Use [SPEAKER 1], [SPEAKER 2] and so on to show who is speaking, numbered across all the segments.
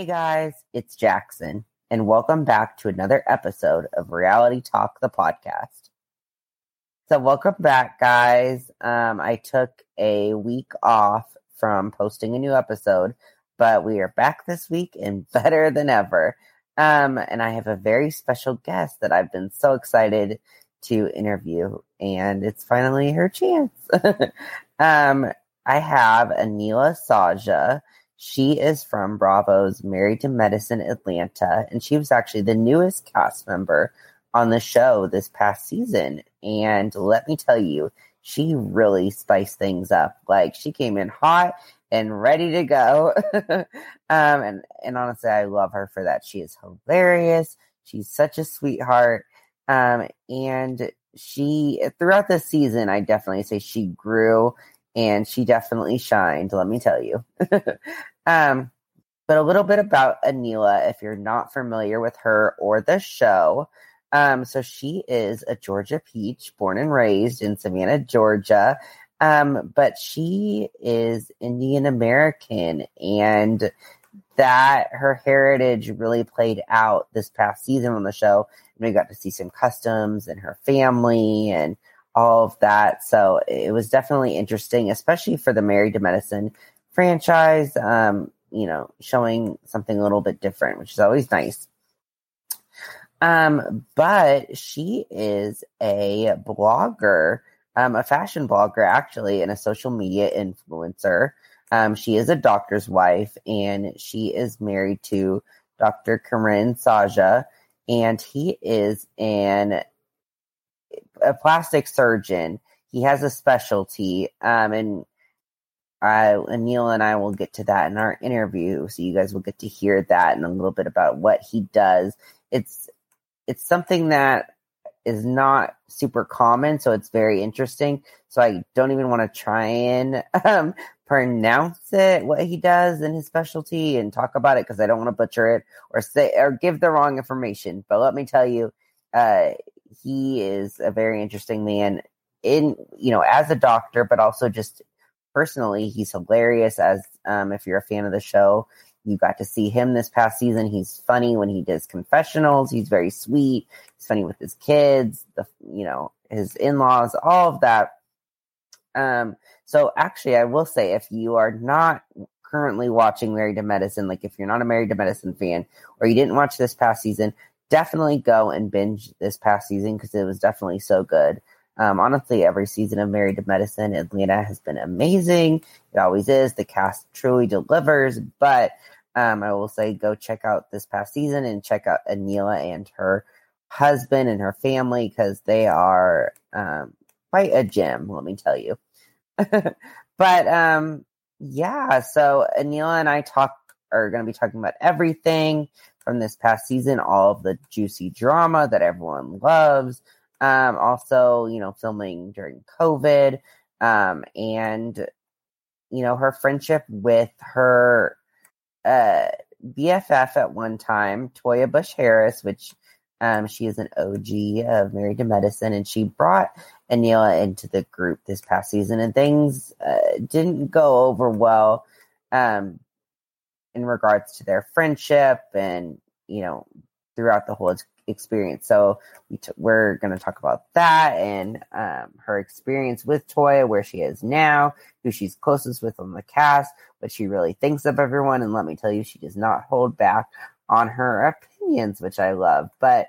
[SPEAKER 1] Hey guys, it's Jackson, and welcome back to another episode of Reality Talk, the podcast. So, welcome back, guys. Um, I took a week off from posting a new episode, but we are back this week and better than ever. Um, and I have a very special guest that I've been so excited to interview, and it's finally her chance. um, I have Anila Sajja. She is from Bravo's Married to Medicine Atlanta, and she was actually the newest cast member on the show this past season. And let me tell you, she really spiced things up. Like she came in hot and ready to go. um, and and honestly, I love her for that. She is hilarious. She's such a sweetheart. Um, and she throughout the season, I definitely say she grew and she definitely shined. Let me tell you. um, but a little bit about Anila, if you're not familiar with her or the show. Um, so she is a Georgia peach, born and raised in Savannah, Georgia. Um, but she is Indian American and that her heritage really played out this past season on the show. And we got to see some customs and her family and all of that. So it was definitely interesting, especially for the Married to Medicine franchise. Um, you know, showing something a little bit different, which is always nice. Um, but she is a blogger, um, a fashion blogger actually, and a social media influencer. Um, she is a doctor's wife and she is married to Dr. Kiran Sajja, and he is an a plastic surgeon. He has a specialty, um, and I Neil and I will get to that in our interview, so you guys will get to hear that and a little bit about what he does. It's it's something that is not super common, so it's very interesting. So I don't even want to try and um, pronounce it what he does in his specialty and talk about it because I don't want to butcher it or say or give the wrong information. But let me tell you, uh, he is a very interesting man in you know as a doctor, but also just personally, he's hilarious. As um, if you're a fan of the show, you got to see him this past season. He's funny when he does confessionals. He's very sweet. He's funny with his kids, the you know his in laws, all of that. Um, so actually, I will say if you are not currently watching Married to Medicine, like if you're not a Married to Medicine fan or you didn't watch this past season, definitely go and binge this past season because it was definitely so good. Um, honestly, every season of Married to Medicine, Atlanta has been amazing. It always is. The cast truly delivers. But um, I will say, go check out this past season and check out Anila and her husband and her family because they are um, quite a gem. Let me tell you. but um, yeah, so Anila and I talk are going to be talking about everything from this past season, all of the juicy drama that everyone loves um, also, you know, filming during COVID, um, and you know, her friendship with her uh, BFF at one time, Toya Bush Harris, which um, she is an OG of Married to Medicine, and she brought Anila into the group this past season, and things uh, didn't go over well um, in regards to their friendship and you know throughout the whole experience. So we t- we're going to talk about that and um, her experience with Toya, where she is now, who she's closest with on the cast, what she really thinks of everyone. And let me tell you, she does not hold back on her opinions, which I love. But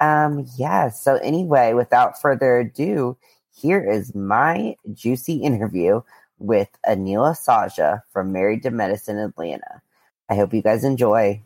[SPEAKER 1] um, yeah, so anyway, without further ado, here is my juicy interview with Anila Sajja from Married to Medicine Atlanta. I hope you guys enjoy.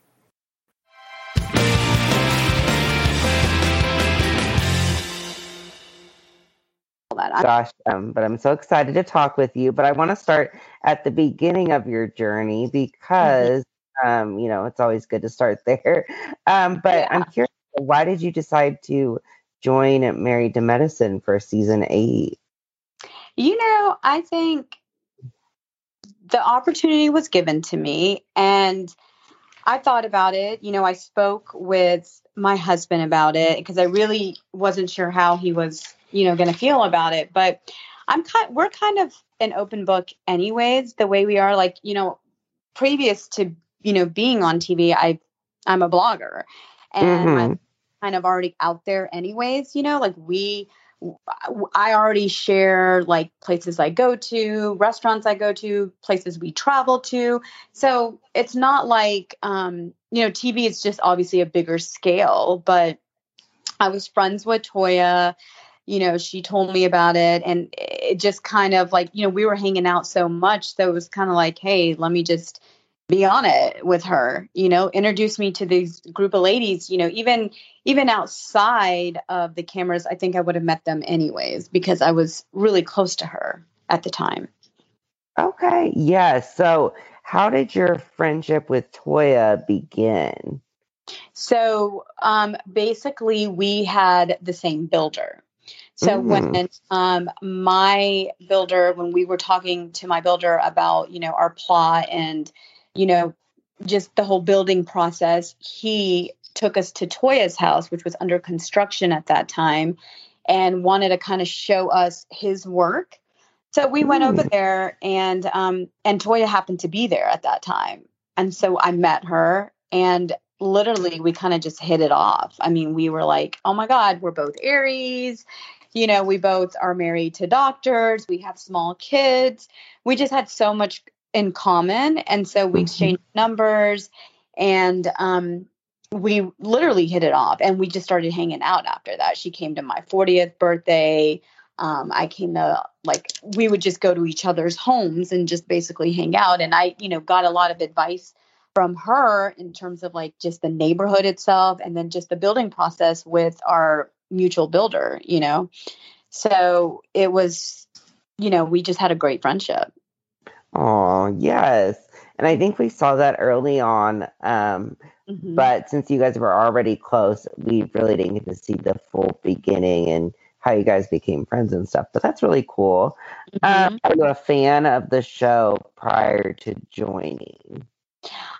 [SPEAKER 1] Gosh, um, but I'm so excited to talk with you. But I want to start at the beginning of your journey because, mm-hmm. um, you know, it's always good to start there. Um, but yeah. I'm curious, why did you decide to join Married to Medicine for season eight?
[SPEAKER 2] You know, I think the opportunity was given to me and I thought about it. You know, I spoke with my husband about it because I really wasn't sure how he was you know going to feel about it but i'm kind we're kind of an open book anyways the way we are like you know previous to you know, being on TV, I I'm a blogger and
[SPEAKER 1] Mhm.
[SPEAKER 2] I'm kind of already out there anyways, you know, like we I already share like places I go to, restaurants I go to, places we travel to. So it's not like um, you know, TV is just obviously a bigger scale, but I was friends with Toya. You know, she told me about it, and it just kind of like, you know, we were hanging out so much. So it was kind of like, hey, let me just be on it with her, you know, introduce me to these group of ladies, you know, even even outside of the cameras, I think I would have met them anyways because I was really close to her at the time.
[SPEAKER 1] Okay. Yeah. So, how did your friendship with Toya begin?
[SPEAKER 2] So um, basically, we had the same builder. So
[SPEAKER 1] Mm.
[SPEAKER 2] when um, my builder, when we were talking to my builder about, you know, our plot and, you know, just the whole building process, he took us to Toya's house, which was under construction at that time, and wanted to kind of show us his work. So we went over
[SPEAKER 1] Mm.
[SPEAKER 2] there, and um, and Toya happened to be there at that time, and so I met her, and literally we kind of just hit it off. I mean, we were like, oh my god, we're both Aries. You know, we both are married to doctors. We have small kids. We just had so much in common, and so we
[SPEAKER 1] Mhm.
[SPEAKER 2] exchanged numbers, and um, we literally hit it off. And we just started hanging out after that. She came to my 40th birthday. Um, I came to like we would just go to each other's homes and just basically hang out. And I, you know, got a lot of advice from her in terms of like just the neighborhood itself and then just the building process with our mutual builder, you know. So it was, you know, we just had a great friendship.
[SPEAKER 1] Oh, yes. And I think we saw that early on. Um,
[SPEAKER 2] Mhm.
[SPEAKER 1] but since you guys were already close, we really didn't get to see the full beginning and how you guys became friends and stuff. But that's really cool.
[SPEAKER 2] Mhm.
[SPEAKER 1] Um, are you a fan of the show prior to joining?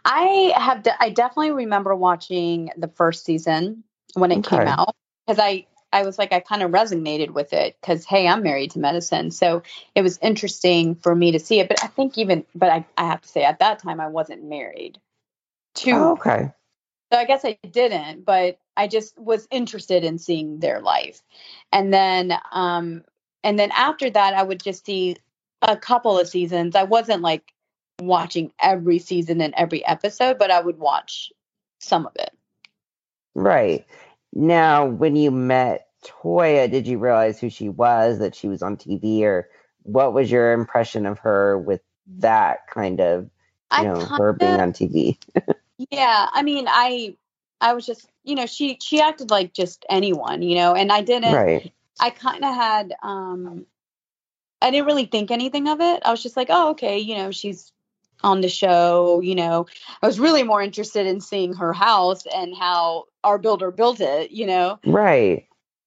[SPEAKER 2] I have. De- I definitely remember watching the first season when it came out because I I was like I kind of resonated with it because hey I'm married to medicine. So it was interesting for me to see it. But I think even but I, I have to say at that time I wasn't married to
[SPEAKER 1] Oh, okay.
[SPEAKER 2] so I guess I didn't but I just was interested in seeing their life. And then um and then after that I would just see a couple of seasons. I wasn't like watching every season and every episode but I would watch some of it.
[SPEAKER 1] Right. Now, when you met Toya, did you realize who she was, that she was on TV, or what was your impression of her with that kind of, you
[SPEAKER 2] I
[SPEAKER 1] know, her being on TV?
[SPEAKER 2] Yeah, I mean, I I was just, you know, she she acted like just anyone, you know, and I didn't
[SPEAKER 1] Right.
[SPEAKER 2] I kind of had um I didn't really think anything of it. I was just like, "Oh, okay, you know, she's on the show, you know." I was really more interested in seeing her house and how our builder built it, you know.
[SPEAKER 1] Right.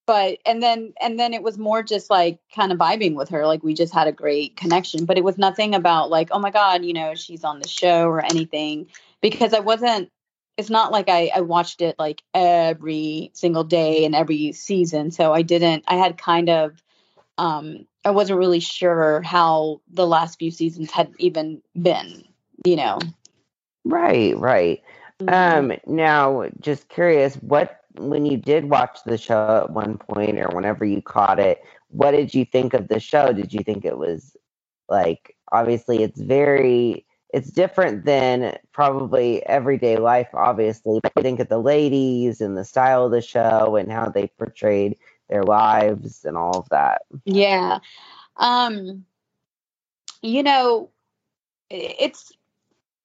[SPEAKER 2] But and then and then it was more just like kind of vibing with her, like we just had a great connection, but it was nothing about like, "Oh my god, you know, she's on the show" or anything because I wasn't it's not like I, I watched it like every single day and every season. So I didn't I had kind of um I wasn't really sure how the last few seasons had even been, you know.
[SPEAKER 1] Right. Right.
[SPEAKER 2] Mhm.
[SPEAKER 1] Um, now, just curious, what when you did watch the show at one point or whenever you caught it, what did you think of the show? Did you think it was like obviously it's very it's different than probably everyday life, obviously. But I think of the ladies and the style of the show and how they portrayed their lives and all of that.
[SPEAKER 2] Yeah. Um you know, it's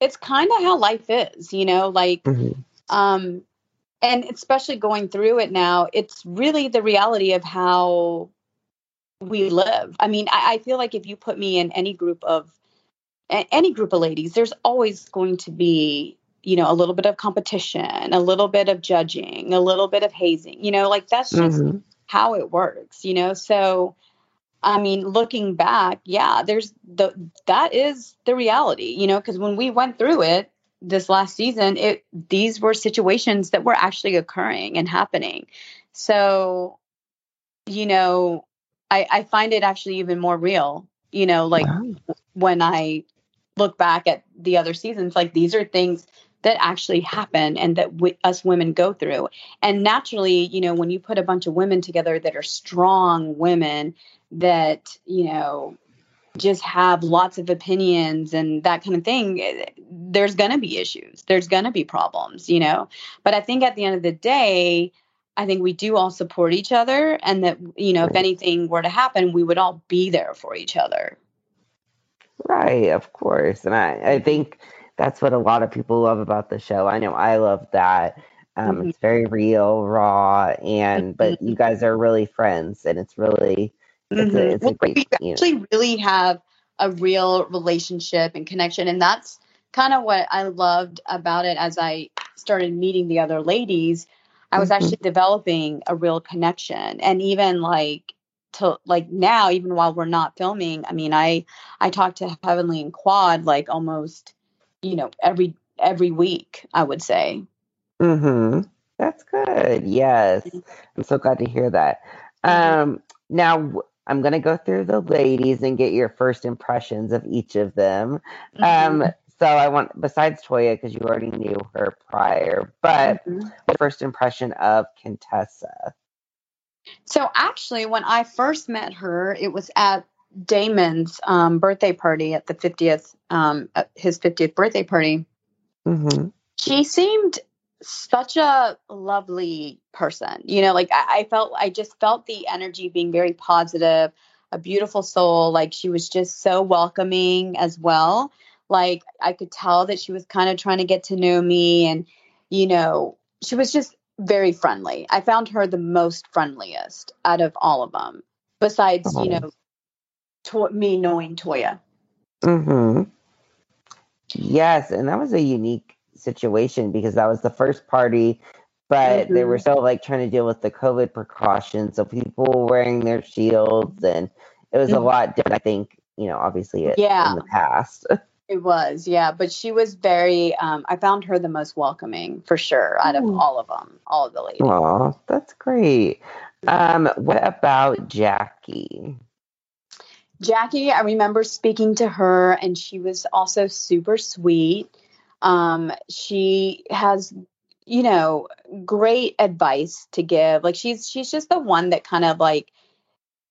[SPEAKER 2] it's kind of how life is, you know, like
[SPEAKER 1] Mhm.
[SPEAKER 2] um and especially going through it now, it's really the reality of how we live. I mean, I, I feel like if you put me in any group of any group of ladies, there's always going to be, you know, a little bit of competition, a little bit of judging, a little bit of hazing, you know, like that's just
[SPEAKER 1] Mhm.
[SPEAKER 2] how it works, you know. So I mean, looking back, yeah, there's the that is the reality, you know, because when we went through it this last season, it these were situations that were actually occurring and happening. So, you know, I I find it actually even more real, you know, like
[SPEAKER 1] Wow.
[SPEAKER 2] when I look back at the other seasons, like these are things that actually happen and that w- us women go through. And naturally, you know, when you put a bunch of women together that are strong women that, you know, just have lots of opinions and that kind of thing, eh, there's going to be issues. There's going to be problems, you know. But I think at the end of the day, I think we do all support each other and that, you know, if anything were to happen, we would all be there for each other.
[SPEAKER 1] Right, of course. And I, I think that's what a lot of people love about the show. I know I love that. Um, mm-hmm. It's very real, raw, and but mm-hmm. you guys are really friends, and it's really it's, mm-hmm. a, it's a great.
[SPEAKER 2] We actually know. really have a real relationship and connection, and that's kind of what I loved about it. As I started meeting the other ladies, I was mm-hmm. actually developing a real connection, and even like to like now, even while we're not filming, I mean, I I talk to Heavenly and Quad like almost you know every every week i would say
[SPEAKER 1] mm-hmm that's good yes mm-hmm. i'm so glad to hear that mm-hmm. um now i'm going to go through the ladies and get your first impressions of each of them mm-hmm. um so i want besides toya because you already knew her prior but mm-hmm. the first impression of contessa
[SPEAKER 2] so actually when i first met her it was at Damon's um, birthday party at the 50th, um, his 50th birthday party, mm-hmm. she seemed such a lovely person. You know, like I, I, felt, I just felt the energy being very positive, a beautiful soul. Like she was just so welcoming as well. Like I could tell that she was kind of trying to get to know me and, you know, she was just very friendly. I found her the most friendliest out of all of them besides, you know, to- me knowing Toya.
[SPEAKER 1] Mm hmm. Yes, and that was a unique situation because that was the first party, but mm-hmm. they were still like trying to deal with the COVID precautions, so people wearing their shields, and it was mm-hmm. a lot different. I think you know, obviously, yeah. in the past.
[SPEAKER 2] It was, yeah, but she was very. Um, I found her the most welcoming for sure out of all of them, all of the ladies.
[SPEAKER 1] Oh, that's great. Um, what about Jackie?
[SPEAKER 2] Jackie, I remember speaking to her, and she was also super sweet. Um, she has, you know, great advice to give. Like she's she's just the one that kind of like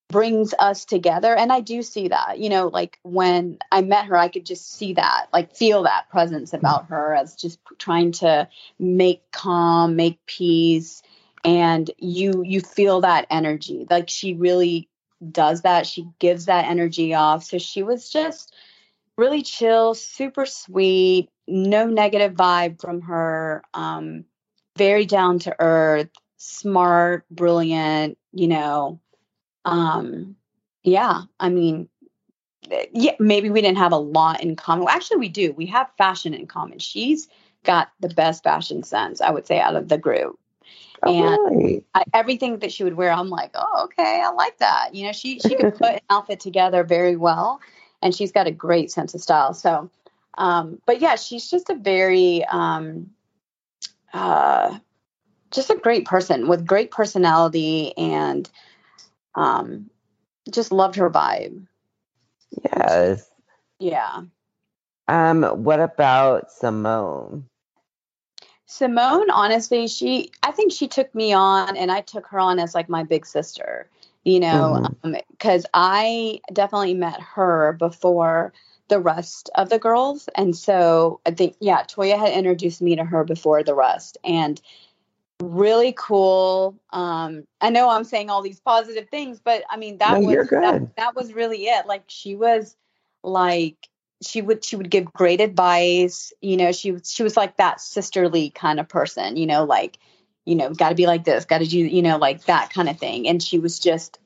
[SPEAKER 2] brings us together, and I do see that. You know, like when I met her, I could just see that, like feel that presence about her as just trying to make calm, make peace, and you you feel that energy. Like she really does that. She gives that energy off. So she was just really chill, super sweet, no negative vibe from her. Um, very down to earth, smart, brilliant, you know. Um, yeah, I mean, yeah, maybe we didn't have a lot in common. Well, actually, we do. We have fashion in common. She's got the best fashion sense, I would say, out of the group. Oh, and really? I, everything that she would wear, I'm like, oh, okay, I like that. You know, she she could put an outfit together very well, and she's got a great sense of style. So, um, but yeah, she's just a very, um, uh, just a great person with great personality, and um, just loved her vibe.
[SPEAKER 1] Yes.
[SPEAKER 2] Yeah.
[SPEAKER 1] Um, what about Simone?
[SPEAKER 2] Simone, honestly, she I think she took me on and I took her on as like my big sister, you know, because mm-hmm. um, I definitely met her before the rest of the girls. And so I think, yeah, Toya had introduced me to her before the rest. And really cool. Um, I know I'm saying all these positive things, but I mean that no, was that, that was really it. Like she was like she would she would give great advice you know she she was like that sisterly kind of person you know like you know got to be like this got to do you know like that kind of thing and she was just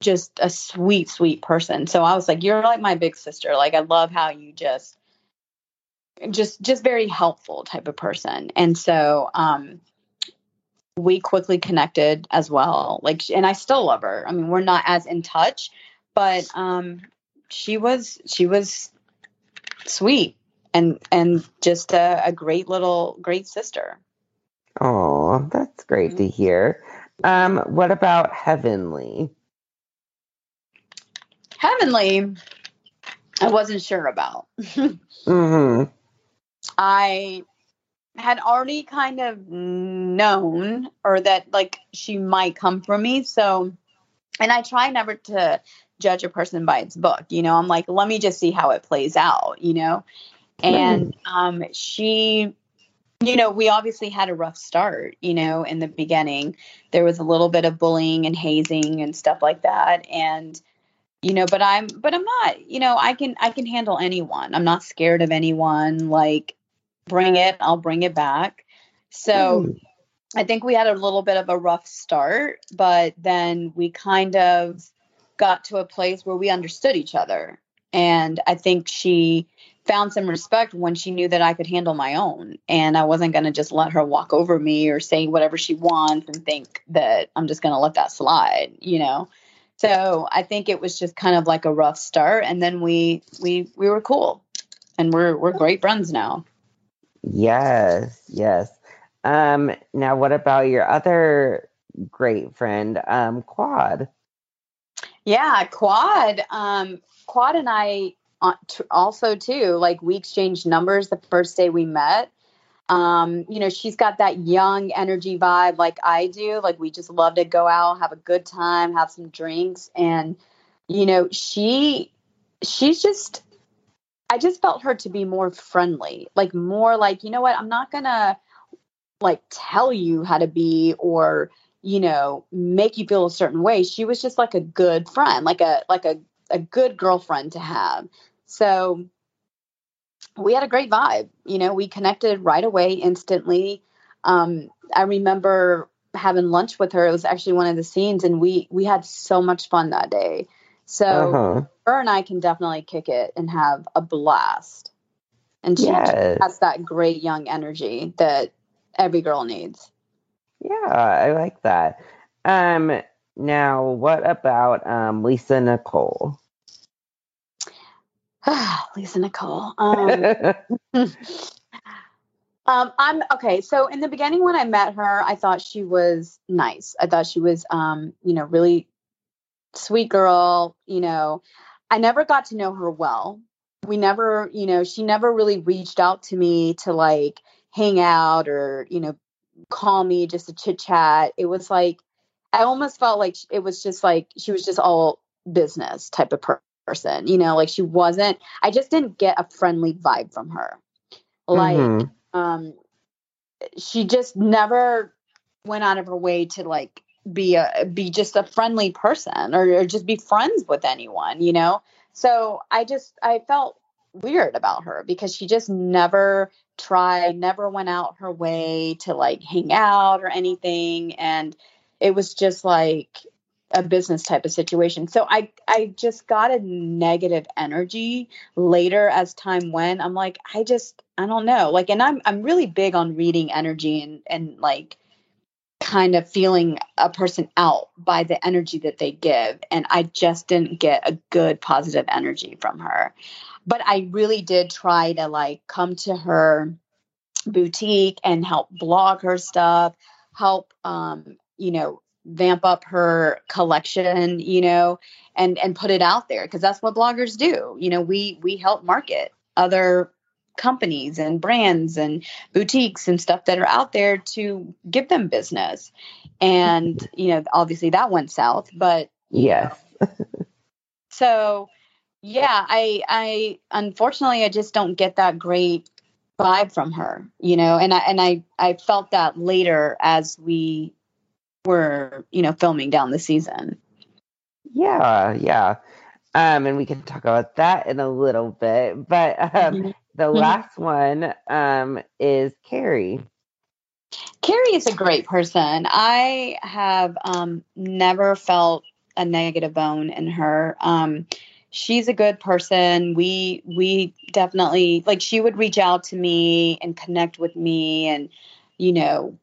[SPEAKER 2] just a sweet sweet person so i was like you're like my big sister like i love how you just just just very helpful type of person and so um we quickly connected as well like and i still love her i mean we're not as in touch but um she was she was sweet and and just a, a great little great sister.
[SPEAKER 1] Oh, that's great mm-hmm. to hear. Um, what about Heavenly?
[SPEAKER 2] Heavenly, I wasn't sure about. mm-hmm. I had already kind of known or that like she might come for me. So, and I try never to judge a person by its book. You know, I'm like, let me just see how it plays out, you know? And um, she, you know, we obviously had a rough start, you know, in the beginning. There was a little bit of bullying and hazing and stuff like that. And, you know but i'm but i'm not you know i can i can handle anyone. I'm not scared of anyone. Like bring it i'll bring it back. So mm. i think we had a little bit of a rough start but then we kind of got to a place where we understood each other. And i think she found some respect when she knew that i could handle my own. And i wasn't going to just let her walk over me or say whatever she wants and think that i'm just going to let that slide you know so I think it was just kind of like a rough start, and then we we we were cool, and we're we're great friends now.
[SPEAKER 1] Yes, yes. Um, now, what about your other great friend, um, Quad?
[SPEAKER 2] Yeah, Quad. Um, Quad and I uh, also too. Like we exchanged numbers the first day we met, um, you know, she's got that young energy vibe like I do. Like we just love to go out, have a good time, have some drinks. And, you know, she she's just I just felt her to be more friendly, like more like, you know what, I'm not gonna like tell you how to be or, you know, make you feel a certain way. She was just like a good friend, like a like a, a good girlfriend to have. So we had a great vibe. You know, we connected right away, instantly. Um, I remember having lunch with her. It was actually one of the scenes, and we we had so much fun that day. So uh-huh. her and I can definitely kick it and have a blast. And she yes. has that great young energy that every girl needs.
[SPEAKER 1] Yeah, I like that. Um, now, what about um, Lisa Nicole?
[SPEAKER 2] Lisa Nicole. Um, um, I'm okay. So in the beginning, when I met her, I thought she was nice. I thought she was, um, you know, really sweet girl. You know, I never got to know her well. We never, you know, she never really reached out to me to like hang out or, you know, call me just to chit chat. It was like, I almost felt like it was just like she was just all business type of person person. You know, like she wasn't, I just didn't get a friendly vibe from her. Like, mm-hmm. um, she just never went out of her way to like be a be just a friendly person or, or just be friends with anyone, you know? So I just I felt weird about her because she just never tried, never went out her way to like hang out or anything. And it was just like a business type of situation. So I I just got a negative energy later as time went. I'm like, I just I don't know. Like and I'm I'm really big on reading energy and and like kind of feeling a person out by the energy that they give and I just didn't get a good positive energy from her. But I really did try to like come to her boutique and help blog her stuff, help um you know vamp up her collection you know and and put it out there because that's what bloggers do. You know we we help market other companies and brands and boutiques and stuff that are out there to give them business. And you know obviously that went south but
[SPEAKER 1] yes
[SPEAKER 2] so yeah i i unfortunately i just don't get that great vibe from her you know and i and i i felt that later as we were, you know, filming down the season.
[SPEAKER 1] Yeah, yeah. Um, and we can talk about that in a little bit. But um, mm-hmm. the mm-hmm. last one um, is Carrie.
[SPEAKER 2] Carrie is a great person. I have um, never felt a negative bone in her. Um, she's a good person. We we definitely like she would reach out to me and connect with me and you know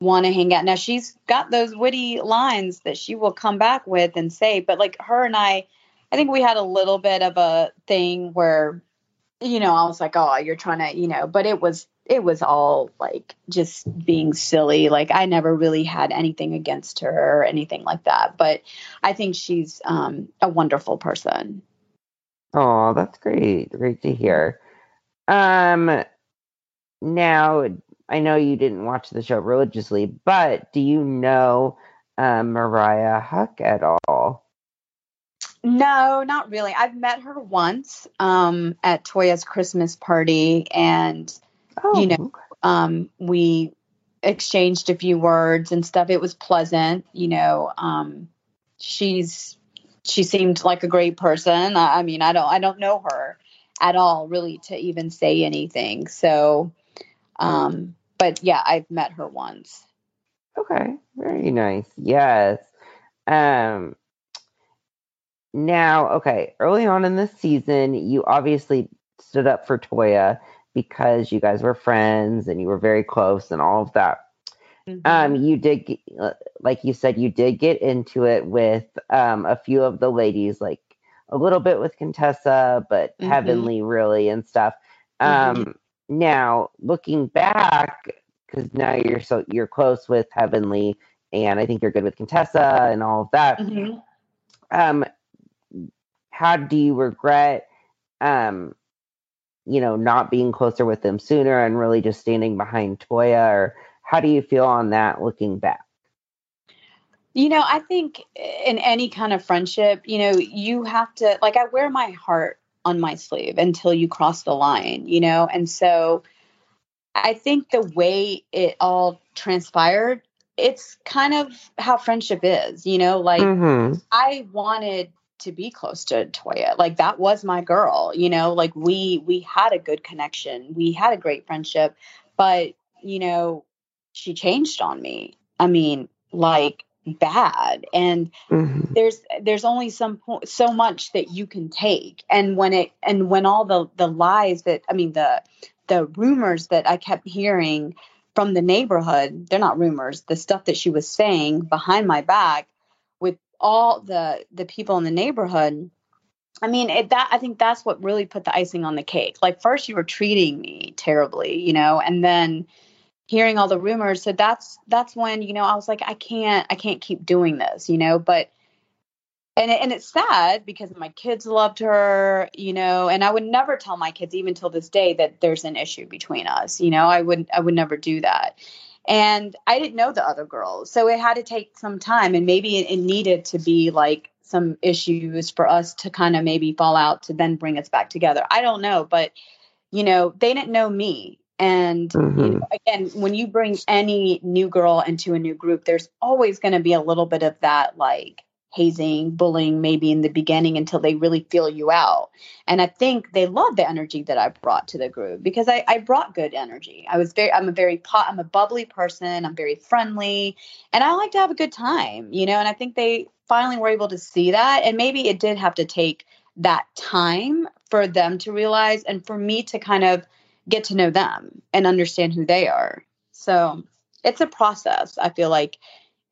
[SPEAKER 2] want to hang out. Now she's got those witty lines that she will come back with and say, but like her and I, I think we had a little bit of a thing where, you know, I was like, oh, you're trying to, you know, but it was, it was all like just being silly. Like I never really had anything against her or anything like that. But I think she's um, a wonderful person.
[SPEAKER 1] Oh, that's great. Great to hear. Um, now, I know you didn't watch the show religiously, but do you know um, Mariah Huq at all?
[SPEAKER 2] No, not really. I've met her once um, at Toya's Christmas party, and oh, you know, um, we exchanged a few words and stuff. It was pleasant. You know, um, she's she seemed like a great person. I, I mean, I don't I don't know her at all really to even say anything. So, um, but yeah, I've met her once.
[SPEAKER 1] Okay, very nice. Yes. Um. Now, okay, early on in the season, you obviously stood up for Toya because you guys were friends and you were very close and all of that. Mm-hmm. Um, you did, uh, like you said, you did get into it with um, a few of the ladies, like a little bit with Contessa, but mm-hmm. Heavenly really and stuff. Um, mm-hmm. Now, looking back, because now you're so you're close with Heavenly, and I think you're good with Contessa and all of that. Mm-hmm. Um, how do you regret um you know, not being closer with them sooner and really just standing behind Toya? Or how do you feel on that looking back?
[SPEAKER 2] You know, I think in any kind of friendship, you know, you have to, like, I wear my heart on my sleeve until you cross the line, you know? And so I think the way it all transpired, it's kind of how friendship is, you know? Like, mm-hmm. I wanted to be close to Toya. Like that was my girl, you know, like we we had a good connection. We had a great friendship, but you know, she changed on me. I mean, like bad and mm-hmm. there's there's only some po- so much that you can take and when it and when all the the lies that i mean the the rumors that i kept hearing from the neighborhood they're not rumors the stuff that she was saying behind my back with all the the people in the neighborhood I mean, it, that I think that's what really put the icing on the cake. Like first you were treating me terribly, you know, and then hearing all the rumors. So that's that's when, you know, I was like I can't I can't keep doing this, you know, but and and it's sad because my kids loved her, you know, and I would never tell my kids even till this day that there's an issue between us, you know. I would I would never do that and I didn't know the other girls. So it had to take some time and maybe it, it needed to be like some issues for us to kind of maybe fall out to then bring us back together. I don't know, but you know, they didn't know me. And mm-hmm. you know, again, when you bring any new girl into a new group, there's always going to be a little bit of that like hazing, bullying maybe in the beginning until they really feel you out. And I think they love the energy that I brought to the group because I, I brought good energy. I was very, I'm a very, pot, I'm a bubbly person. I'm very friendly and I like to have a good time, you know, and I think they finally were able to see that. And maybe it did have to take that time for them to realize and for me to kind of get to know them and understand who they are. So it's a process. I feel like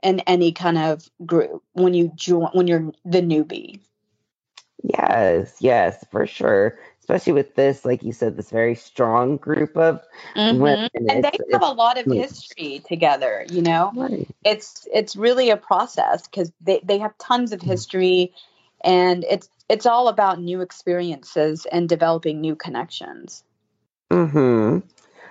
[SPEAKER 2] in any kind of group when you join when you're the newbie.
[SPEAKER 1] Yes, yes, for sure. Especially with this, like you said, this very strong group of mm-hmm. women.
[SPEAKER 2] And they have a lot of history together, you know? Right. It's it's really a process because they, they have tons of mm. history and it's it's all about new experiences and developing new connections.
[SPEAKER 1] Mm-hmm.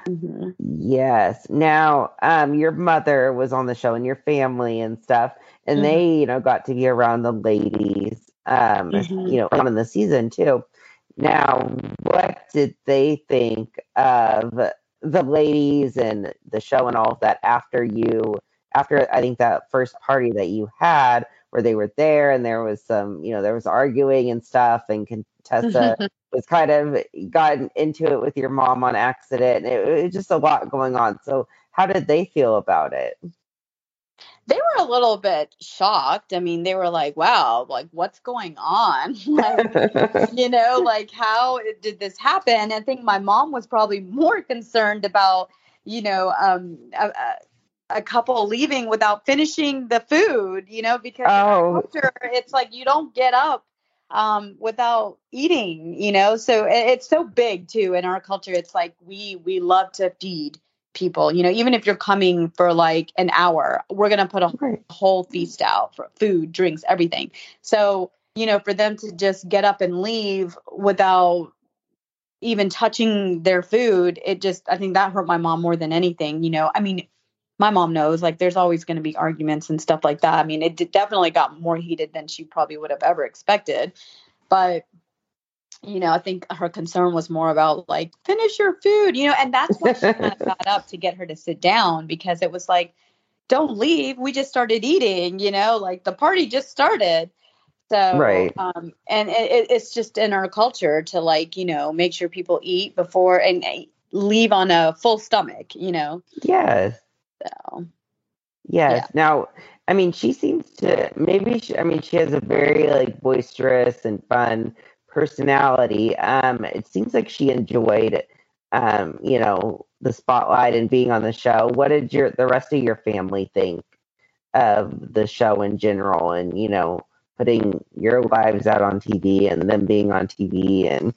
[SPEAKER 1] Mm-hmm. Yes. Now, um, your mother was on the show and your family and stuff, and mm-hmm. they, you know, got to be around the ladies, um, mm-hmm. you know, on in the season too. Now, what did they think of the ladies and the show and all of that after you, after I think that first party that you had where they were there and there was some, you know, there was arguing and stuff and Contessa was kind of gotten into it with your mom on accident. It, it was just a lot going on. So, how did they feel about it?
[SPEAKER 2] They were a little bit shocked. I mean, they were like, wow, like, what's going on? like, you know, like, how did this happen? I think my mom was probably more concerned about, you know, um, a, a couple leaving without finishing the food, you know, because oh. culture, it's like you don't get up um, without eating, you know. So it's so big too in our culture. It's like we we love to feed people, you know. Even if you're coming for like an hour, we're gonna put a right. whole feast out for food, drinks, everything. So you know, for them to just get up and leave without even touching their food, it just I think that hurt my mom more than anything. You know, I mean, my mom knows like there's always going to be arguments and stuff like that. I mean, it definitely got more heated than she probably would have ever expected. But you know, I think her concern was more about like finish your food, you know, and that's why she kind of got up to get her to sit down because it was like, don't leave. We just started eating, you know, like the party just started. So,
[SPEAKER 1] right.
[SPEAKER 2] um, and it, it's just in our culture to like, you know, make sure people eat before and uh, leave on a full stomach, you know?
[SPEAKER 1] Yes.
[SPEAKER 2] So,
[SPEAKER 1] yes. Yeah. Now, I mean, she seems to maybe, she, I mean, she has a very like boisterous and fun personality. Um, it seems like she enjoyed, um, you know, the spotlight and being on the show. What did your the rest of your family think of the show in general? And you know, putting your lives out on TV and them being on TV and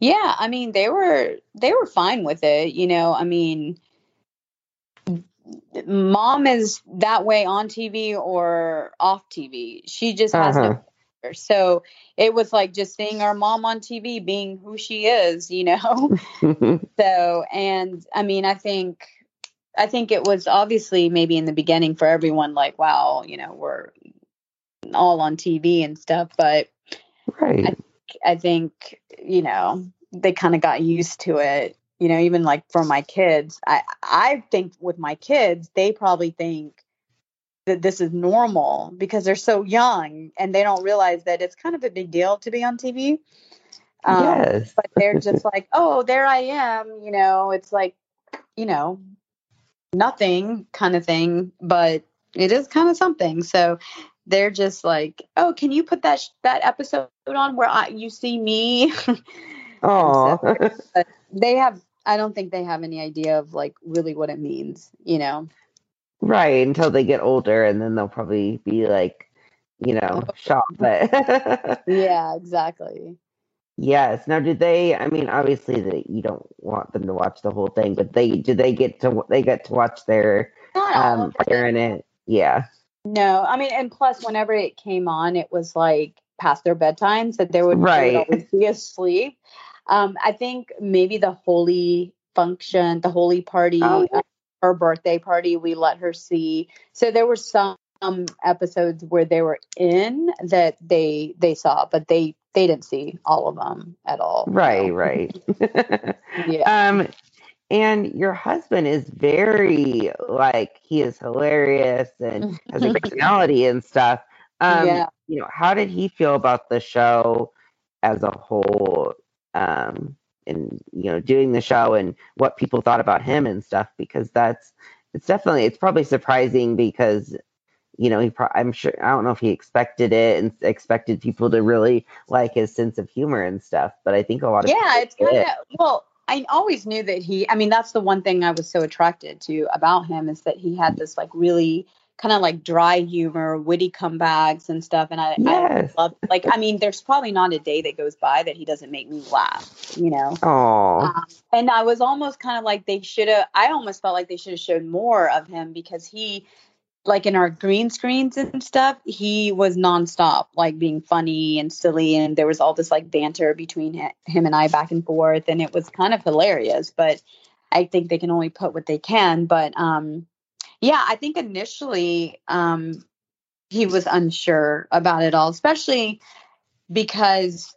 [SPEAKER 2] yeah, I mean they were they were fine with it, you know. I mean mom is that way on TV or off TV. She just has uh-huh. no so it was like just seeing our mom on TV being who she is, you know. so and I mean I think I think it was obviously maybe in the beginning for everyone like wow, you know, we're all on TV and stuff, but
[SPEAKER 1] right.
[SPEAKER 2] I, I think you know they kind of got used to it. You know, even like for my kids, I I think with my kids, they probably think that this is normal because they're so young and they don't realize that it's kind of a big deal to be on TV.
[SPEAKER 1] Um, yes.
[SPEAKER 2] but they're just like, oh, there I am. You know, it's like, you know, nothing kind of thing, but it is kind of something. So they're just like, "Oh, can you put that sh- that episode on where I, you see me?"
[SPEAKER 1] Oh,
[SPEAKER 2] so, they have. I don't think they have any idea of like really what it means, you know.
[SPEAKER 1] Right until they get older, and then they'll probably be like, you know, shocked. But
[SPEAKER 2] yeah, exactly.
[SPEAKER 1] Yes. Now, do they? I mean, obviously, that you don't want them to watch the whole thing, but they do they get to they get to watch their um in it? Yeah.
[SPEAKER 2] No, I mean, and plus, whenever it came on, it was like past their bedtime, so they would, right. they would always be asleep. Um, I think maybe the Holi function, the Holi party, oh, uh, her birthday party, we let her see. So there were some episodes where they were in that they they saw, but they they didn't see all of them at all.
[SPEAKER 1] Right, so. right. yeah. Um, and your husband is very like he is hilarious and has a personality and stuff. Um, yeah. You know, how did he feel about the show as a whole? Um, and you know, doing the show and what people thought about him and stuff. Because that's it's definitely it's probably surprising because you know he pro- I'm sure I don't know if he expected it and expected people to really like his sense of humor and stuff. But I think a lot of
[SPEAKER 2] yeah, it's kind of well I always knew that he, I mean, that's the one thing I was so attracted to about him is that he had this like really kind of like dry humor, witty comebacks and stuff. And I,
[SPEAKER 1] yes.
[SPEAKER 2] I love, like, I mean, there's probably not a day that goes by that he doesn't make me laugh, you know?
[SPEAKER 1] Oh. Um,
[SPEAKER 2] and I was almost kind of like they should have, I almost felt like they should have showed more of him because he, like in our green screens and stuff, he was nonstop, like being funny and silly, and there was all this like banter between him and I back and forth, and it was kind of hilarious. But I think they can only put what they can. But um, yeah, I think initially um, he was unsure about it all, especially because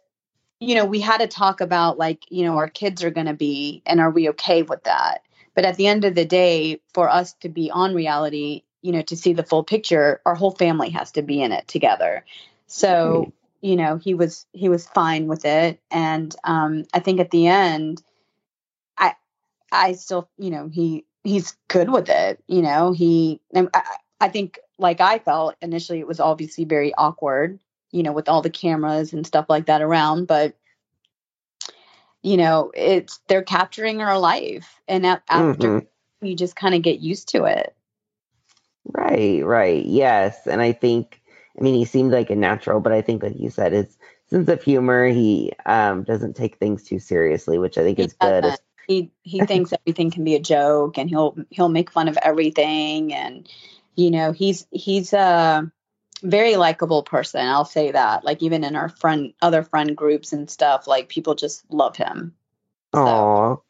[SPEAKER 2] you know we had to talk about like you know our kids are going to be, and are we okay with that? But at the end of the day, for us to be on reality, you know, to see the full picture, our whole family has to be in it together. So, you know, he was he was fine with it, and um, I think at the end, I I still, you know, he he's good with it. You know, he I, I think like I felt initially, it was obviously very awkward, you know, with all the cameras and stuff like that around, but you know, it's they're capturing our life, and after mm-hmm. you just kind of get used to it.
[SPEAKER 1] Right, right. Yes. And I think, I mean, he seemed like a natural, but I think, like you said, his sense of humor, he um, doesn't take things too seriously, which I think he is good.
[SPEAKER 2] He he thinks everything can be a joke, and he'll he'll make fun of everything, and you know he's he's uh very likable person. I'll say that. Like even in our friend, other friend groups and stuff, like people just love him.
[SPEAKER 1] Oh,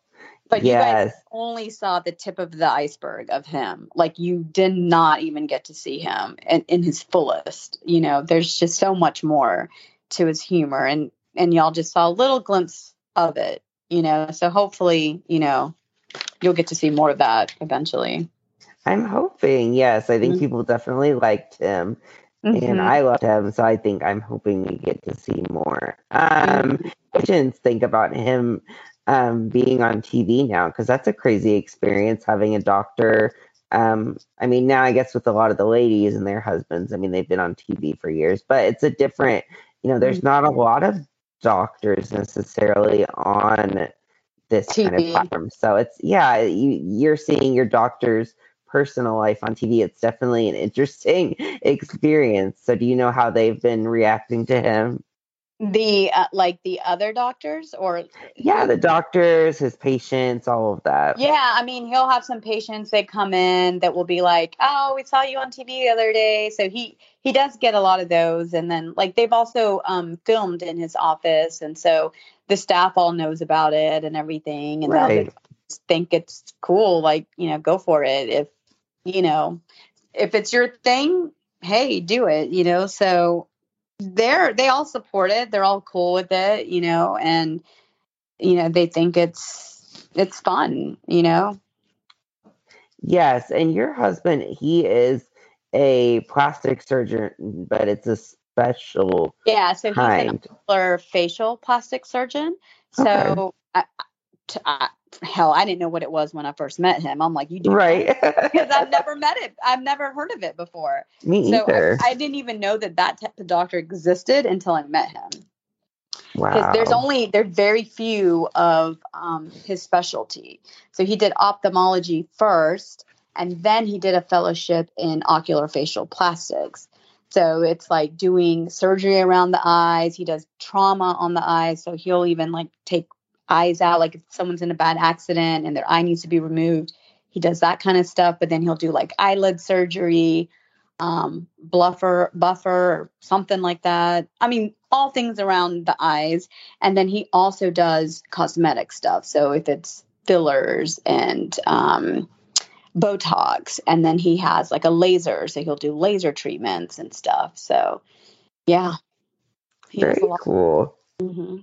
[SPEAKER 2] But you guys only saw the tip of the iceberg of him. Like you did not even get to see him in, in his fullest. You know, there's just so much more to his humor, and and y'all just saw a little glimpse of it. You know, so hopefully, you know, you'll get to see more of that eventually.
[SPEAKER 1] I'm hoping. Yes, I think
[SPEAKER 2] Mhm.
[SPEAKER 1] people definitely liked him, and
[SPEAKER 2] Mhm.
[SPEAKER 1] I loved him. So I think I'm hoping we get to see more. Um, I didn't think about him um, being on TV now because that's a crazy experience having a doctor. Um, I mean, now I guess with a lot of the ladies and their husbands, I mean, they've been on TV for years, but it's a different, you know, there's not a lot of doctors necessarily on this kind of
[SPEAKER 2] TV.
[SPEAKER 1] platform. So it's, yeah, you, you're seeing your doctor's personal life on TV. It's definitely an interesting experience. So do you know how they've been reacting to him?
[SPEAKER 2] The uh, like the other doctors or
[SPEAKER 1] Yeah, the doctors, his patients, all of that.
[SPEAKER 2] Yeah, I mean, he'll have some patients that come in that will be like, "Oh, we saw you on TV the other day." So he he does get a lot of those, and then like they've also um, filmed in his office, and so the staff all knows about it and everything, and
[SPEAKER 1] Right.
[SPEAKER 2] just think it's cool. Like you know, go for it. If you know, if it's your thing, hey, do it. You know, so they're they all support it. They're all cool with it. You know, and you know they think it's it's fun. You know.
[SPEAKER 1] Yes, and your husband, he is a plastic surgeon, but it's a special
[SPEAKER 2] Yeah, so he's an
[SPEAKER 1] kind.
[SPEAKER 2] ocular facial plastic surgeon. So, I, t- I- hell, I didn't know what it was when I first met him. I'm like, you do
[SPEAKER 1] Right.
[SPEAKER 2] because I've never met it. I've never heard of it before.
[SPEAKER 1] Me
[SPEAKER 2] So I,
[SPEAKER 1] either.
[SPEAKER 2] I didn't even know that that type of doctor existed until I met him. Because
[SPEAKER 1] wow.
[SPEAKER 2] there's only there's very few of um, his specialty. So he did ophthalmology first, and then he did a fellowship in ocular facial plastics. So it's like doing surgery around the eyes. He does trauma on the eyes. So he'll even like take eyes out, like if someone's in a bad accident and their eye needs to be removed. He does that kind of stuff. But then he'll do like eyelid surgery, um, bluffer, buffer, or something like that. I mean, all things around the eyes. And then he also does cosmetic stuff. So if it's fillers and um, Botox, and then he has like a laser, so he'll do laser treatments and stuff. So, yeah, he
[SPEAKER 1] Very cool.
[SPEAKER 2] hmm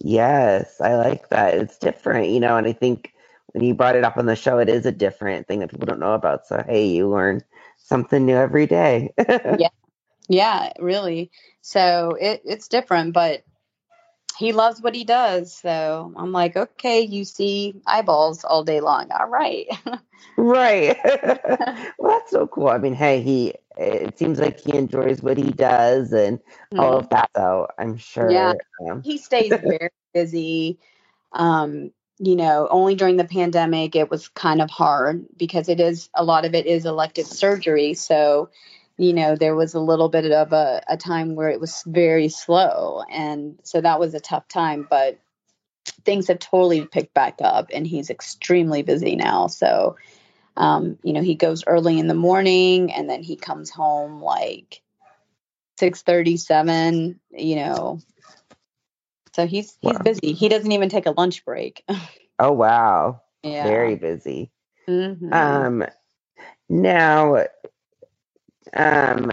[SPEAKER 1] Yes, I like that. It's different, you know, and I think when you brought it up on the show, it is a different thing that people don't know about. So, hey, you learn something new every day.
[SPEAKER 2] Yeah. Yeah, really. So it, it's different, but he loves what he does. So I'm like, okay, you see eyeballs all day long. All right.
[SPEAKER 1] right. well, that's so cool. I mean, hey, he, it seems like he enjoys what he does and all of that. So, I'm sure.
[SPEAKER 2] Yeah.
[SPEAKER 1] Um,
[SPEAKER 2] he stays very busy. Um, you know, only during the pandemic it was kind of hard because it is a lot of it is elective surgery. So, you know, there was a little bit of a, a time where it was very slow. And so that was a tough time. But things have totally picked back up and he's extremely busy now. So, um, you know, he goes early in the morning and then he comes home like six thirty, seven, you know. So he's he's
[SPEAKER 1] Wow.
[SPEAKER 2] busy. He doesn't even take a lunch break.
[SPEAKER 1] oh, wow.
[SPEAKER 2] yeah.
[SPEAKER 1] Very busy.
[SPEAKER 2] Mhm.
[SPEAKER 1] Um, now, um,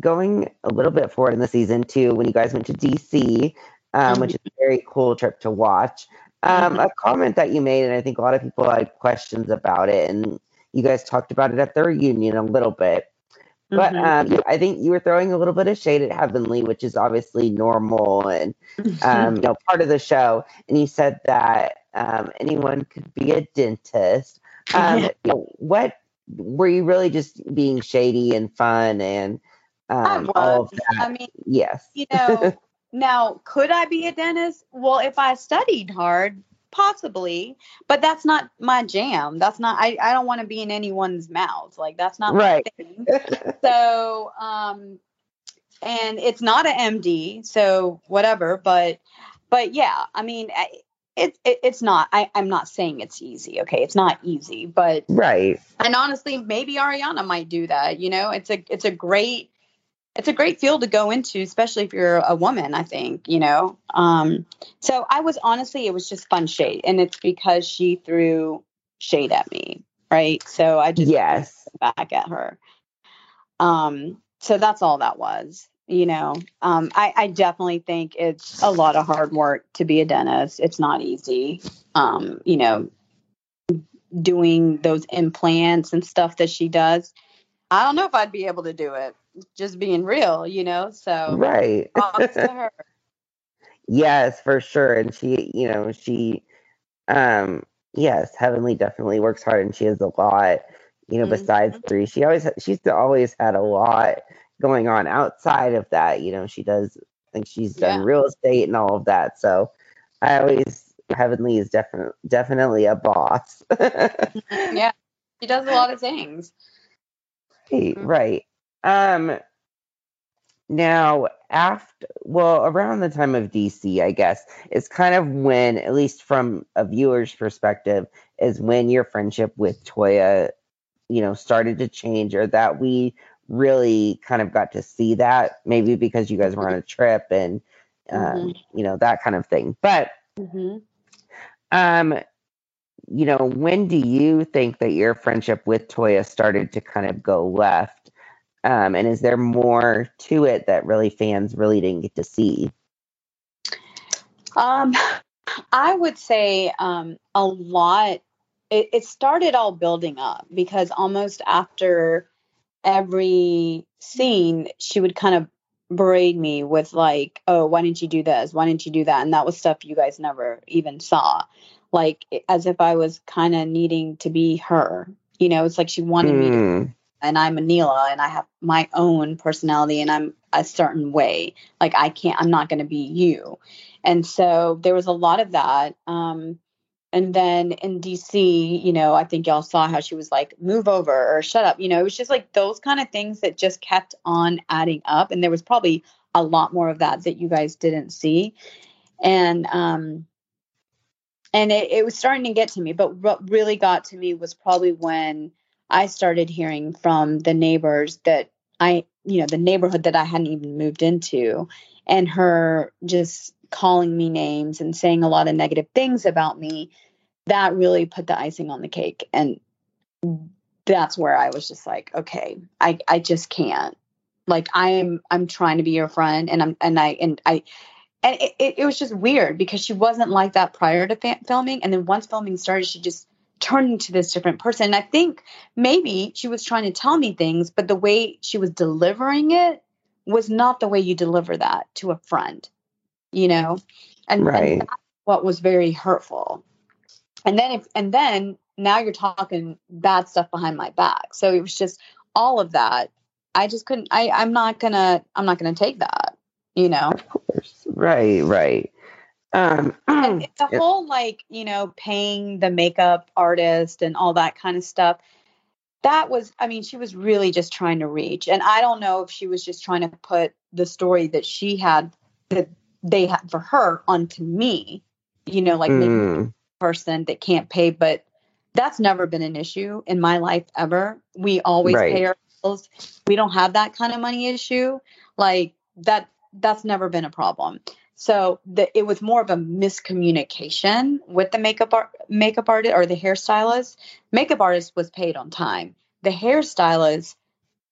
[SPEAKER 1] going a little bit forward in the season too, when you guys went to DC, um, which is a very cool trip to watch. Um, a comment that you made, and I think a lot of people had questions about it, and you guys talked about it at the reunion a little bit. But
[SPEAKER 2] Mhm.
[SPEAKER 1] um, I think you were throwing a little bit of shade at Heavenly, which is obviously normal and um, you know part of the show. And you said that um, anyone could be a dentist. Um,
[SPEAKER 2] Yeah.
[SPEAKER 1] you know, what were you really just being shady and fun and um, all of that?
[SPEAKER 2] I mean,
[SPEAKER 1] yes.
[SPEAKER 2] you know, now could I be a dentist? Well, if I studied hard, possibly, but that's not my jam. That's not I, I don't want to be in anyone's mouth. Like that's not
[SPEAKER 1] Right.
[SPEAKER 2] my thing. so um and it's not an MD, so whatever, but but yeah, I mean I, it, it it's not I, I'm not saying it's easy, okay? It's not easy, but
[SPEAKER 1] right.
[SPEAKER 2] and honestly maybe ariana might do that you know it's a it's a great it's a great field to go into, especially if you're a woman, I think, you know. Um, so I was honestly, it was just fun shade. And it's because she threw shade at me. Right. So I just
[SPEAKER 1] yes
[SPEAKER 2] back at her. Um, so that's all that was. You know, um, I, I definitely think it's a lot of hard work to be a dentist. It's not easy. Um, you know, doing those implants and stuff that she does. I don't know if I'd be able to do it. Just being real, you know. So
[SPEAKER 1] right.
[SPEAKER 2] to her.
[SPEAKER 1] Yes, for sure. And she, you know, she, um, yes, Heavenly definitely works hard, and she has a lot you know, mm-hmm. besides three. She always she's always had a lot going on outside of that. You know, she does I think she's done yeah. real estate and all of that. So I always Heavenly is definitely definitely a boss.
[SPEAKER 2] yeah. She does a lot of things.
[SPEAKER 1] Right, mm-hmm. right. Um now after well around the time of DC, I guess, it's kind of when, at least from a viewer's perspective, is when your friendship with Toya you know started to change or that we really kind of got to see that maybe because you guys were on a trip and um, mm-hmm. you know that kind of thing but mm-hmm. um you know when do you think that your friendship with toya started to kind of go left um and is there more to it that really fans really didn't get to see
[SPEAKER 2] um i would say um a lot it, it started all building up because almost after every scene, she would kind of berate me with like, "Oh, why didn't you do this? Why didn't you do that?" And that was stuff you guys never even saw, like as if I was kind of needing to be her. You know, it's like she wanted mm. me to, hmm. And I'm Anila, and I have my own personality, and I'm a certain way. Like I can't, I'm not going to be you. And so there was a lot of that. Um, and then in DC, you know, I think y'all saw how she was like, move over or shut up. You know, it was just like those kind of things that just kept on adding up. And there was probably a lot more of that that you guys didn't see. And, um, and it, it was starting to get to me. But what really got to me was probably when I started hearing from the neighbors that I, you know, the neighborhood that I hadn't even moved into, and her just calling me names and saying a lot of negative things about me that really put the icing on the cake. And that's where i was just like okay i i just can't. Like i'm i'm trying to be your friend and i'm and i and i and it, it was just weird because she wasn't like that prior to fa- filming. And then once filming started she just turned into this different person. And i think maybe she was trying to tell me things but the way she was delivering it was not the way you deliver that to a friend you know? And, right. and what was very hurtful. And then if and then now you're talking bad stuff behind my back. So it was just all of that. I just couldn't i i'm not gonna i'm not gonna take that you know?
[SPEAKER 1] Of course. Right right um
[SPEAKER 2] the whole like you know paying the makeup artist and all that kind of stuff that was i mean she was really just trying to reach and i don't know if she was just trying to put the story that she had that they had for her onto me you know like mm person that can't pay, but that's never been an issue in my life ever. We always right. pay our bills. We don't have that kind of money issue. Like that that's never been a problem. So the, it was more of a miscommunication with the makeup art, makeup artist or the hairstylist. Makeup artist was paid on time. The hairstylist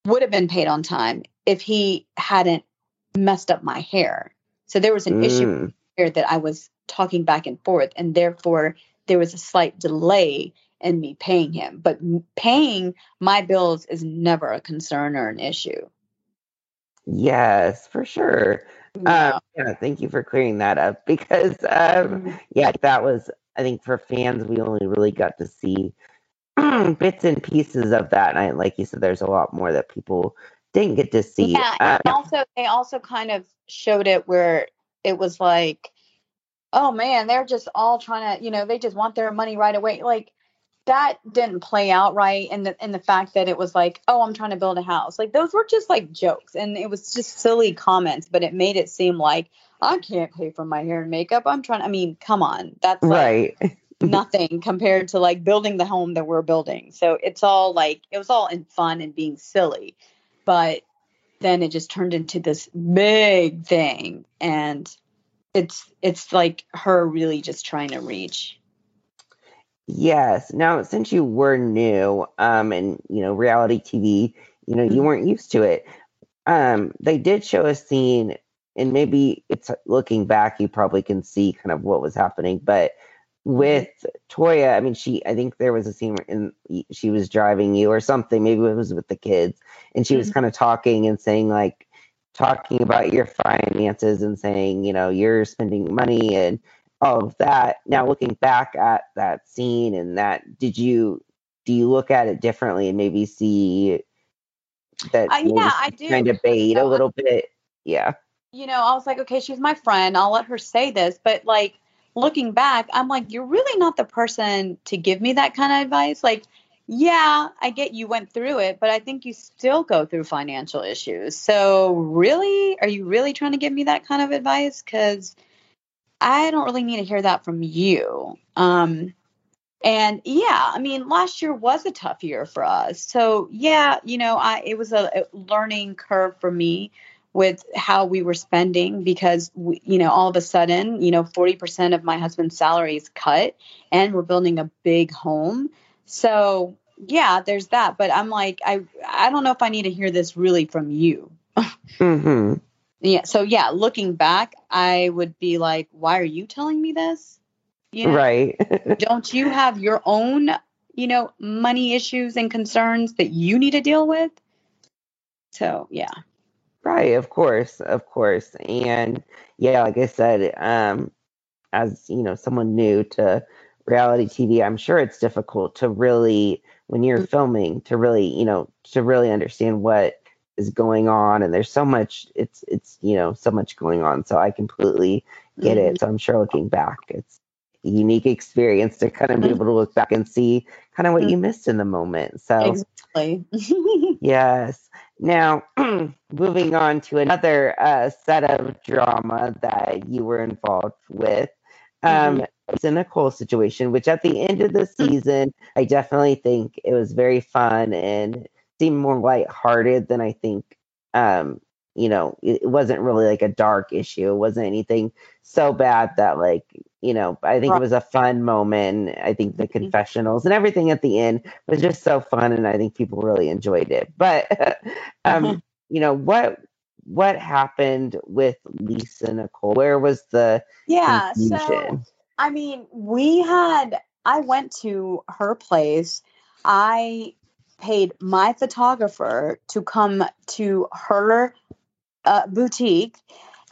[SPEAKER 2] would have been paid on time if he hadn't messed up my hair. So there was an mm. issue here that I was talking back and forth, and therefore there was a slight delay in me paying him. But paying my bills is never a concern or an issue.
[SPEAKER 1] Yes, for sure. Yeah. Um, yeah, thank you for clearing that up because, um, mm-hmm. yeah, that was, I think, for fans, we only really got to see bits and pieces of that. And I, like you said, there's a lot more that people didn't get to see.
[SPEAKER 2] Yeah, and uh, also they also kind of showed it where it was like oh man, they're just all trying to, you know, they just want their money right away. Like that didn't play out right. And the, in the fact that it was like, oh, I'm trying to build a house. Like those were just like jokes and it was just silly comments, but it made it seem like I can't pay for my hair and makeup. I'm trying, I mean, come on. That's like, right. nothing compared to like building the home that we're building. So it's all like, it was all in fun and being silly. But then it just turned into this big thing and it's it's like her really just trying to reach
[SPEAKER 1] Yes. Now, since you were new, um, and you know, reality TV, you know, you
[SPEAKER 2] Mhm.
[SPEAKER 1] weren't used to it. Um, they did show a scene, and maybe it's looking back, you probably can see kind of what was happening. But with Toya, I mean, she, I think there was a scene in she was driving you or something. Maybe it was with the kids, and she was kind of talking and saying like, talking about your finances and saying, you know, you're spending money and of that. Now looking back at that scene and that, did you do you look at it differently and maybe see that
[SPEAKER 2] Uh, yeah, I do.
[SPEAKER 1] kind of bait a little bit? Yeah.
[SPEAKER 2] you know, I was like, okay, she's my friend. I'll let her say this. But like looking back, I'm like, you're really not the person to give me that kind of advice. Like, yeah, I get you went through it, but I think you still go through financial issues. So, really, are you really trying to give me that kind of advice? Because I don't really need to hear that from you. Um, and yeah, I mean, last year was a tough year for us. So yeah, you know, I it was a, a learning curve for me with how we were spending because we, you know, all of a sudden, you know, 40% of my husband's salary is cut and we're building a big home. So, yeah, there's that, but I'm like I I don't know if I need to hear this really from you.
[SPEAKER 1] Mm-hmm.
[SPEAKER 2] Yeah, so yeah, looking back, I would be like, why are you telling me this? You know,
[SPEAKER 1] Right.
[SPEAKER 2] don't you have your own, you know, money issues and concerns that you need to deal with? So, yeah.
[SPEAKER 1] Right, of course, of course. And yeah, like I said, um, as you know, someone new to reality TV, I'm sure it's difficult to really, when you're
[SPEAKER 2] Mm.
[SPEAKER 1] filming, to really, you know, to really understand what is going on. And there's so much, it's, it's, you know, so much going on. So I completely get it. So I'm sure looking back, it's a unique experience to kind of be
[SPEAKER 2] Mhm.
[SPEAKER 1] able to look back and see kind of what you missed in the moment. So
[SPEAKER 2] Exactly.
[SPEAKER 1] Yes. Now, moving on to another uh, set of drama that you were involved with. Um, Lisa Nicole situation, which at the end of the season, I definitely think it was very fun and seemed more lighthearted than I think. Um, you know, it, wasn't really like a dark issue. It wasn't anything so bad that, like, you know, I think it was a fun moment. I think the confessionals and everything at the end was just so fun, and I think people really enjoyed it. But, um,
[SPEAKER 2] Mhm.
[SPEAKER 1] you know, what what happened with Lisa Nicole? Where was the
[SPEAKER 2] yeah. So. I mean, we had, I went to her place. I paid my photographer to come to her uh, boutique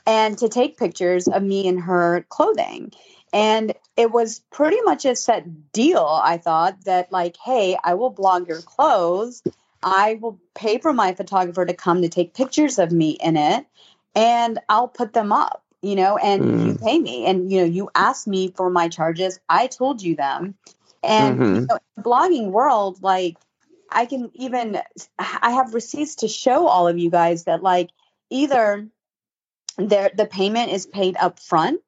[SPEAKER 2] and to take pictures of me in her clothing. And it was pretty much a set deal, I thought, that like, hey, I will blog your clothes. I will pay for my photographer to come to take pictures of me in it, and I'll put them up, you know, and you
[SPEAKER 1] Mm.
[SPEAKER 2] pay me. And, you know, you asked me for my charges. I told you them. And, you
[SPEAKER 1] Mhm.
[SPEAKER 2] know, in the blogging world, like, I can even, I have receipts to show all of you guys that, like, either the the payment is paid up front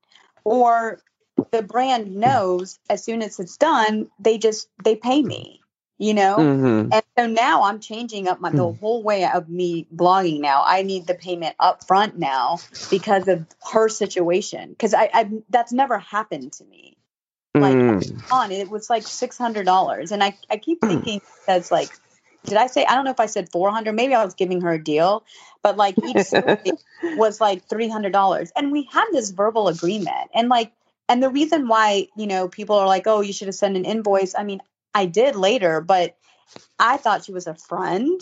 [SPEAKER 2] or the brand knows as soon as it's done they just they pay me you know
[SPEAKER 1] Mhm.
[SPEAKER 2] and so now i'm changing up my the
[SPEAKER 1] Mm.
[SPEAKER 2] whole way of me blogging now i need the payment up front now because of her situation because I, I that's never happened to me like
[SPEAKER 1] Mm.
[SPEAKER 2] on it was like six hundred dollars, and I I keep thinking that's like, did I say I don't know if I said four hundred? Maybe I was giving her a deal, but like each was like three hundred dollars, and we had this verbal agreement, and like, and the reason why you know people are like, oh, you should have sent an invoice. I mean, I did later, but I thought she was a friend,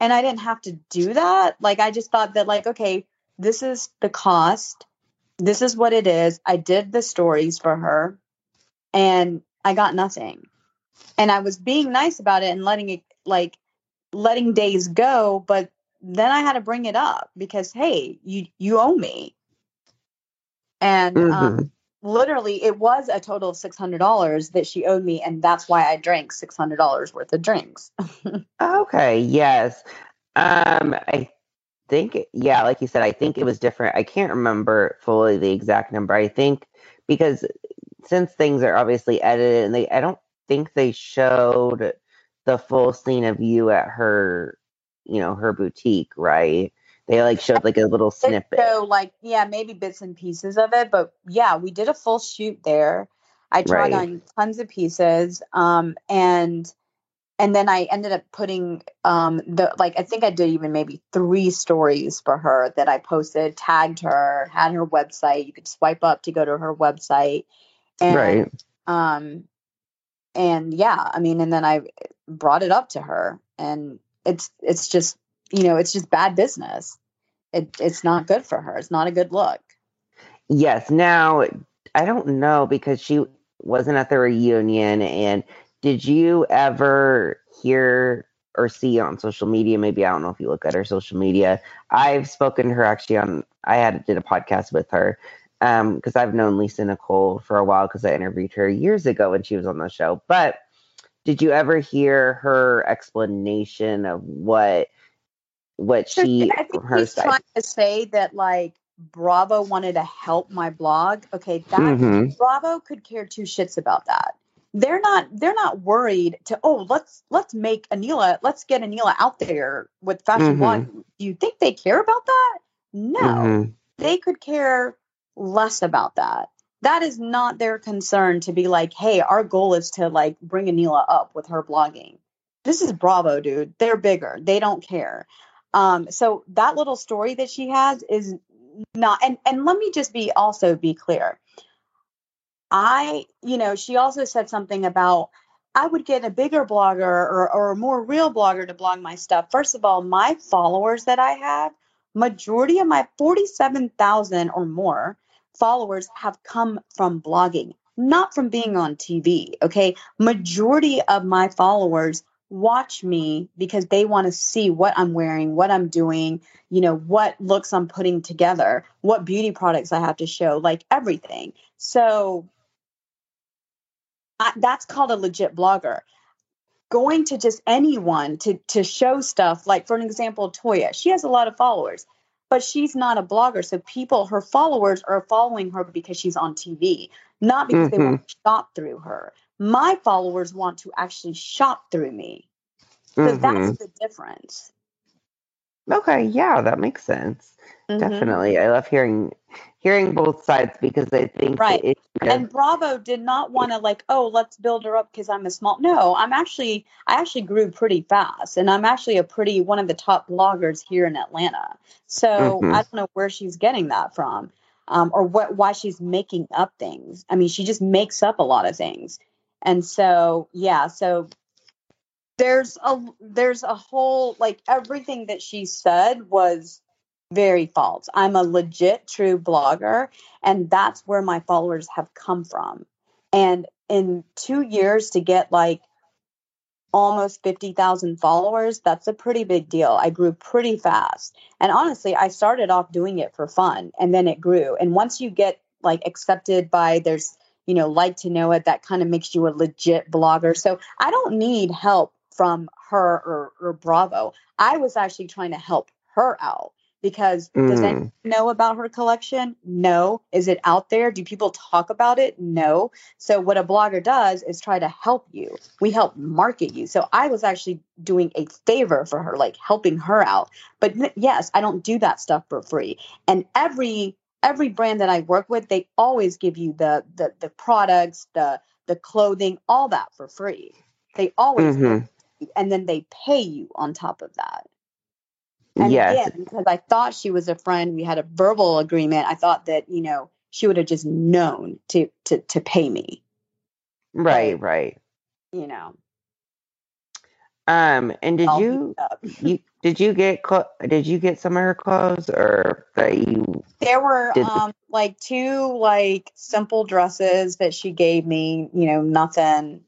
[SPEAKER 2] and I didn't have to do that. Like, I just thought that like, okay, this is the cost. This is what it is. I did the stories for her and I got nothing. And I was being nice about it and letting it like letting days go, but then I had to bring it up because hey, you you owe me. And um,
[SPEAKER 1] Mhm.
[SPEAKER 2] literally, it was a total of six hundred dollars that she owed me, and that's why I drank six hundred dollars worth of drinks.
[SPEAKER 1] Okay, yes. Um, I think, yeah, like you said, I think it was different. I can't remember fully the exact number. I think because since things are obviously edited and they, I don't think they showed the full scene of you at her, you know, her boutique, right? they like showed like a little snippet.
[SPEAKER 2] So like yeah, maybe bits and pieces of it, but yeah, we did a full shoot there. I tried
[SPEAKER 1] Right.
[SPEAKER 2] on tons of pieces, um, and and then I ended up putting um the like I think I did even maybe three stories for her that I posted, tagged her, had her website. You could swipe up to go to her website, and
[SPEAKER 1] right.
[SPEAKER 2] um and yeah i mean and then i brought it up to her and it's it's just you know it's just bad business it, it's not good for her it's not a good look
[SPEAKER 1] Yes. Now, I don't know because she wasn't at the reunion. And did you ever hear or see on social media? Maybe I don't know if you look at her social media. I've spoken to her actually on. I had did a podcast with her because I've known Lisa Nicole for a while because I interviewed her years ago when she was on the show. But did you ever hear her explanation of what what she
[SPEAKER 2] i think
[SPEAKER 1] her
[SPEAKER 2] she's
[SPEAKER 1] side?
[SPEAKER 2] trying to say that like bravo wanted to help my blog okay that
[SPEAKER 1] Mhm.
[SPEAKER 2] bravo could care two shits about that they're not they're not worried to oh let's let's make anila let's get anila out there with fashion
[SPEAKER 1] Mhm.
[SPEAKER 2] blog do you think they care about that no
[SPEAKER 1] Mhm.
[SPEAKER 2] they could care less about that. That is not their concern to be like, hey, our goal is to like bring Anila up with her blogging. This is Bravo, dude. They're bigger. They don't care. Um, so that little story that she has is not and and let me just be also be clear. I, you know, she also said something about I would get a bigger blogger or, or a more real blogger to blog my stuff. First of all, my followers that I have, majority of my 47,000 or more followers have come from blogging, not from being on TV. Okay. Majority of my followers watch me because they want to see what I'm wearing, what I'm doing, you know, what looks I'm putting together, what beauty products I have to show, like everything. So I, that's called a legit blogger. Going to just anyone to to show stuff, like for an example, Toya, she has a lot of followers, but she's not a blogger. So people, her followers are following her because she's on TV, not because they want to shop through her. My followers want to actually shop through me. So
[SPEAKER 1] Mhm.
[SPEAKER 2] that's the difference.
[SPEAKER 1] Okay, yeah, that makes sense.
[SPEAKER 2] Mhm.
[SPEAKER 1] Definitely. I love hearing hearing both sides because I think
[SPEAKER 2] Right.
[SPEAKER 1] it
[SPEAKER 2] And Bravo did not want to like, oh, let's build her up because I'm a small. No, I'm actually, I actually grew pretty fast, and I'm actually a pretty one of the top bloggers here in Atlanta. So
[SPEAKER 1] Mhm.
[SPEAKER 2] I don't know where she's getting that from, um, or what why she's making up things. I mean, she just makes up a lot of things, and so yeah, so there's a there's a whole like everything that she said was very false. I'm a legit true blogger and that's where my followers have come from. And in 2 years to get like almost 50,000 followers, that's a pretty big deal. I grew pretty fast. And honestly, I started off doing it for fun and then it grew. And once you get like accepted by there's, you know, LIKEtoKNOW.it, that kind of makes you a legit blogger. So I don't need help from her or, or Bravo. I was actually trying to help her out because does
[SPEAKER 1] Mm.
[SPEAKER 2] anyone know about her collection? No. Is it out there? Do people talk about it? No. So what a blogger does is try to help you. We help market you. So I was actually doing a favor for her, like helping her out. But yes, I don't do that stuff for free. And every every brand that I work with, they always give you the the the products, the the clothing, all that for free. They always
[SPEAKER 1] Mhm.
[SPEAKER 2] you, and then they pay you on top of that. And
[SPEAKER 1] Yes.
[SPEAKER 2] again, because I thought she was a friend, we had a verbal agreement. I thought that you know she would have just known to to to pay me.
[SPEAKER 1] Right, right.
[SPEAKER 2] You know,
[SPEAKER 1] Um, and did you you did you get clo- did you get some of her clothes or that you
[SPEAKER 2] There were
[SPEAKER 1] Did
[SPEAKER 2] um like two like simple dresses that she gave me. You know, nothing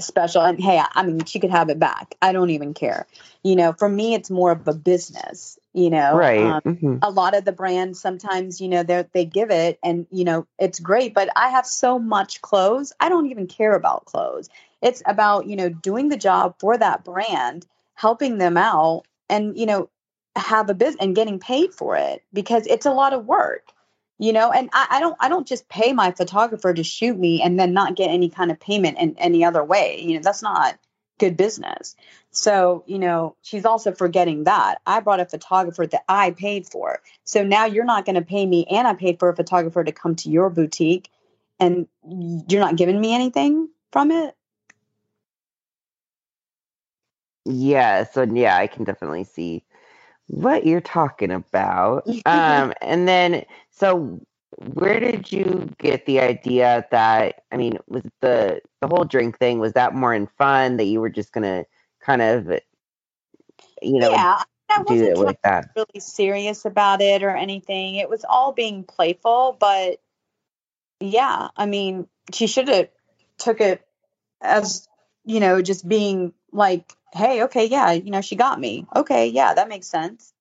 [SPEAKER 2] special. And hey, I mean, she could have it back. I don't even care. You know, for me, it's more of a business. You know,
[SPEAKER 1] right?
[SPEAKER 2] Um,
[SPEAKER 1] mhm.
[SPEAKER 2] a lot of the brands sometimes you know they they give it and you know it's great but i have so much clothes i don't even care about clothes it's about you know doing the job for that brand helping them out and you know have a business and getting paid for it because it's a lot of work you know and I, I don't i don't just pay my photographer to shoot me and then not get any kind of payment in any other way you know that's not good business. So, you know, she's also forgetting that I brought a photographer that I paid for. So now you're not going to pay me and I paid for a photographer to come to your boutique and you're not giving me anything from it.
[SPEAKER 1] Yeah, so yeah, I can definitely see what you're talking about. um and then so where did you get the idea that I mean, was the the whole drink thing was that more in fun that you were just going to kind of you know
[SPEAKER 2] yeah, I
[SPEAKER 1] do
[SPEAKER 2] wasn't
[SPEAKER 1] it like that?
[SPEAKER 2] really serious about it or anything. It was all being playful, but yeah, I mean, she should have took it as, you know, just being like, hey, okay, yeah, you know, she got me. Okay, yeah, that makes sense.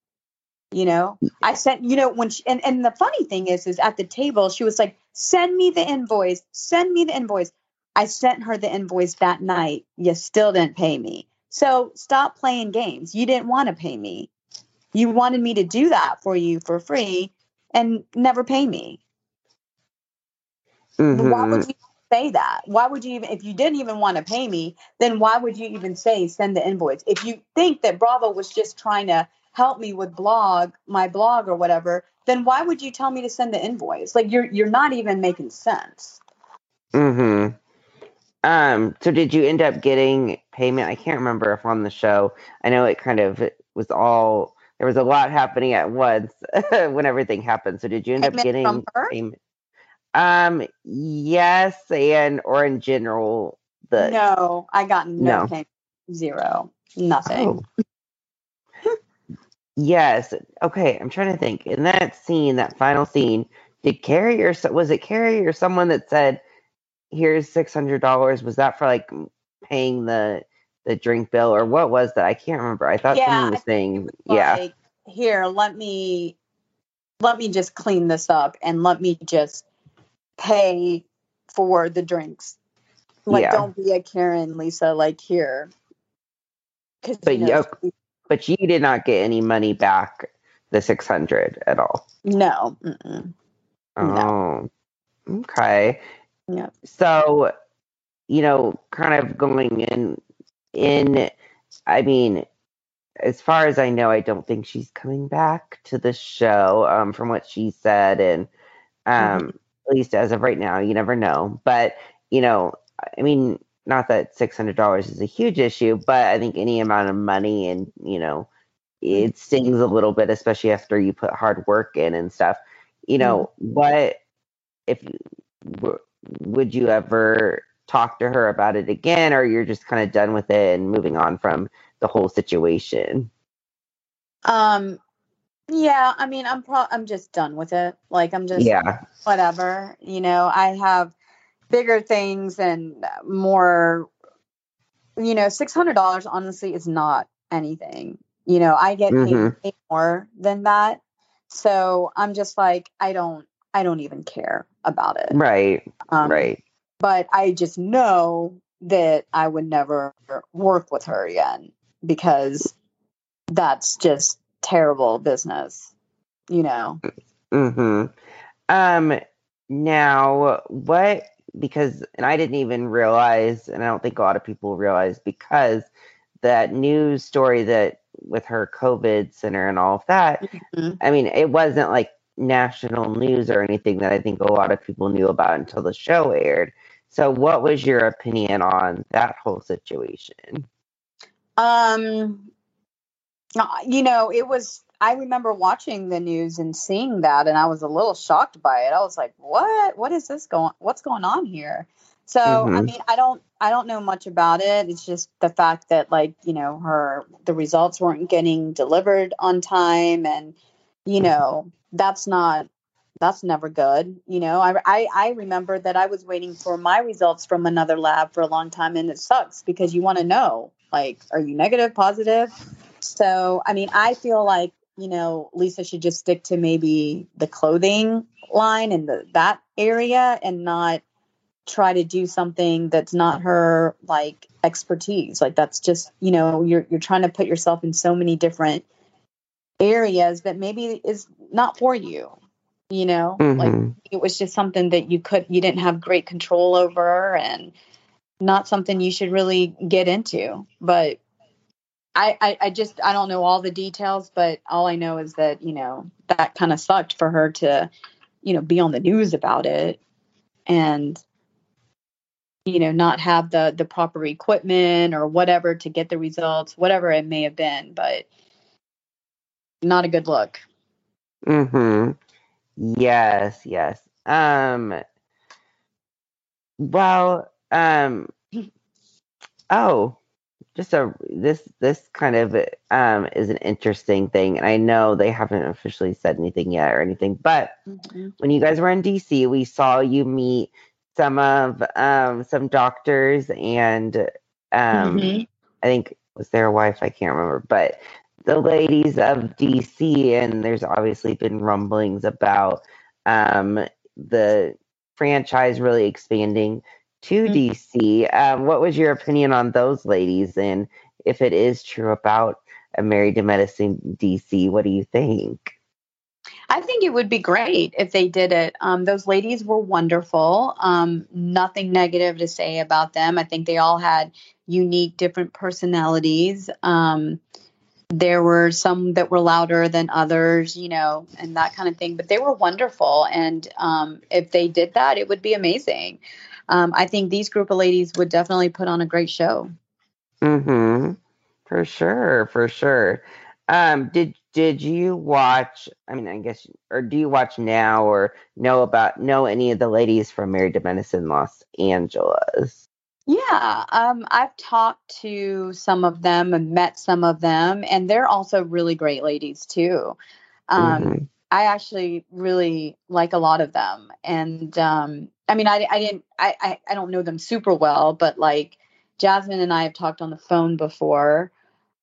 [SPEAKER 2] You know, I sent, you know, when she, and, and the funny thing is, is at the table, she was like, send me the invoice, send me the invoice. I sent her the invoice that night. You still didn't pay me. So stop playing games. You didn't want to pay me. You wanted me to do that for you for free and never pay me. Why
[SPEAKER 1] Mhm.
[SPEAKER 2] would you say that? Why would you even, if you didn't even want to pay me, then why would you even say send the invoice? If you think that Bravo was just trying to help me with blog, my blog or whatever, then why would you tell me to send the invoice? Like you're you're not even making sense.
[SPEAKER 1] Mhm. Um so did you end up getting payment? I can't remember if on the show. I know it kind of was all there was a lot happening at once when everything happened. So did you end up getting
[SPEAKER 2] from her?
[SPEAKER 1] payment? Um yes and or in general the
[SPEAKER 2] no, I got no,
[SPEAKER 1] No.
[SPEAKER 2] Zero. Nothing.
[SPEAKER 1] Oh. Yes. Okay. I'm trying to think. In that scene, that final scene, did Carrie or was it Carrie or someone that said, "Here's six hundred dollars"? Was that for like paying the the drink bill or what was that? I can't remember. I thought
[SPEAKER 2] Yeah,
[SPEAKER 1] someone was saying, "Yeah,
[SPEAKER 2] Like, here, let me let me just clean this up and let me just pay for the drinks. Like,
[SPEAKER 1] yeah."
[SPEAKER 2] don't be a Karen, Lisa. Like here,
[SPEAKER 1] But
[SPEAKER 2] you know,
[SPEAKER 1] but you did not get any money back, the six hundred at all.
[SPEAKER 2] no, mm-mm,
[SPEAKER 1] Oh, okay.
[SPEAKER 2] yeah,
[SPEAKER 1] So, you know, kind of going in in I mean, as far as I know, I don't think she's coming back to the show, um, from what she said and um at least as of right now, you never know. But, you know, I mean, not that six hundred dollars is a huge issue, but I think any amount of money and, you know, it stings a little bit, especially after you put hard work in and stuff. You know, what if would you ever talk to her about it again, or you're just kind of done with it and moving on from the whole situation?
[SPEAKER 2] um, yeah. I mean, I'm pro- I'm just done with it. Like, I'm just
[SPEAKER 1] Yeah,
[SPEAKER 2] whatever. You know, I have bigger things and more. You know, six hundred dollars honestly is not anything. You know, I get paid
[SPEAKER 1] Mhm.
[SPEAKER 2] way more than that, so I'm just like, I don't, I don't even care about it.
[SPEAKER 1] right,
[SPEAKER 2] Um,
[SPEAKER 1] right.
[SPEAKER 2] But I just know that I would never work with her again because that's just terrible business. You know.
[SPEAKER 1] Mm-hmm. Um, now what? Because and I didn't even realize, and I don't think a lot of people realize because that news story that with her COVID center and all of that.
[SPEAKER 2] Mhm.
[SPEAKER 1] I mean, it wasn't like national news or anything that I think a lot of people knew about until the show aired. So, what was your opinion on that whole situation?
[SPEAKER 2] Um, you know, it was. I remember watching the news and seeing that, and I was a little shocked by it. I was like, "What? What is this going? What's going on here?" So, I
[SPEAKER 1] Mhm.
[SPEAKER 2] mean, I don't, I don't know much about it. It's just the fact that, like, you know, her the results weren't getting delivered on time, and you know, that's not, that's never good. You know, I, I, I remember that I was waiting for my results from another lab for a long time, and it sucks because you want to know, like, are you negative, positive? So, I mean, I feel like, you know, Lisa should just stick to maybe the clothing line and the, that area and not try to do something that's not her like expertise. Like that's just, you know, you're you're trying to put yourself in so many different areas that maybe is not for you. You know, like
[SPEAKER 1] Mhm.
[SPEAKER 2] it was just something that you could you didn't have great control over and not something you should really get into. But I, I, I just I don't know all the details, but all I know is that you know that kind of sucked for her to, you know, be on the news about it, and you know not have the the proper equipment or whatever to get the results, whatever it may have been, but not a good look.
[SPEAKER 1] Hmm. Yes. Yes. Um. Well. Um. Oh just a this this kind of um is an interesting thing and i know they haven't officially said anything yet or anything but mm-hmm. when you guys were in dc we saw you meet some of um some doctors and um mm-hmm. i think was their wife i can't remember but the ladies of dc and there's obviously been rumblings about um the franchise really expanding to mm-hmm. DC. Um, what was your opinion on those ladies? And if it is true about a Married to Medicine DC, what do you think?
[SPEAKER 2] I think it would be great if they did it. Um, those ladies were wonderful. Um, nothing negative to say about them. I think they all had unique, different personalities. Um, there were some that were louder than others, you know, and that kind of thing. But they were wonderful. And um, if they did that, it would be amazing um, I think these group of ladies would definitely put on a great show.
[SPEAKER 1] Hmm. For sure. For sure. Um, did did you watch? I mean, I guess, or do you watch now, or know about know any of the ladies from Married to Medicine Los Angeles?
[SPEAKER 2] Yeah, um, I've talked to some of them and met some of them, and they're also really great ladies too. Um, mm-hmm. I actually really like a lot of them, and um, I mean, I, I didn't, I, I, I don't know them super well, but like Jasmine and I have talked on the phone before.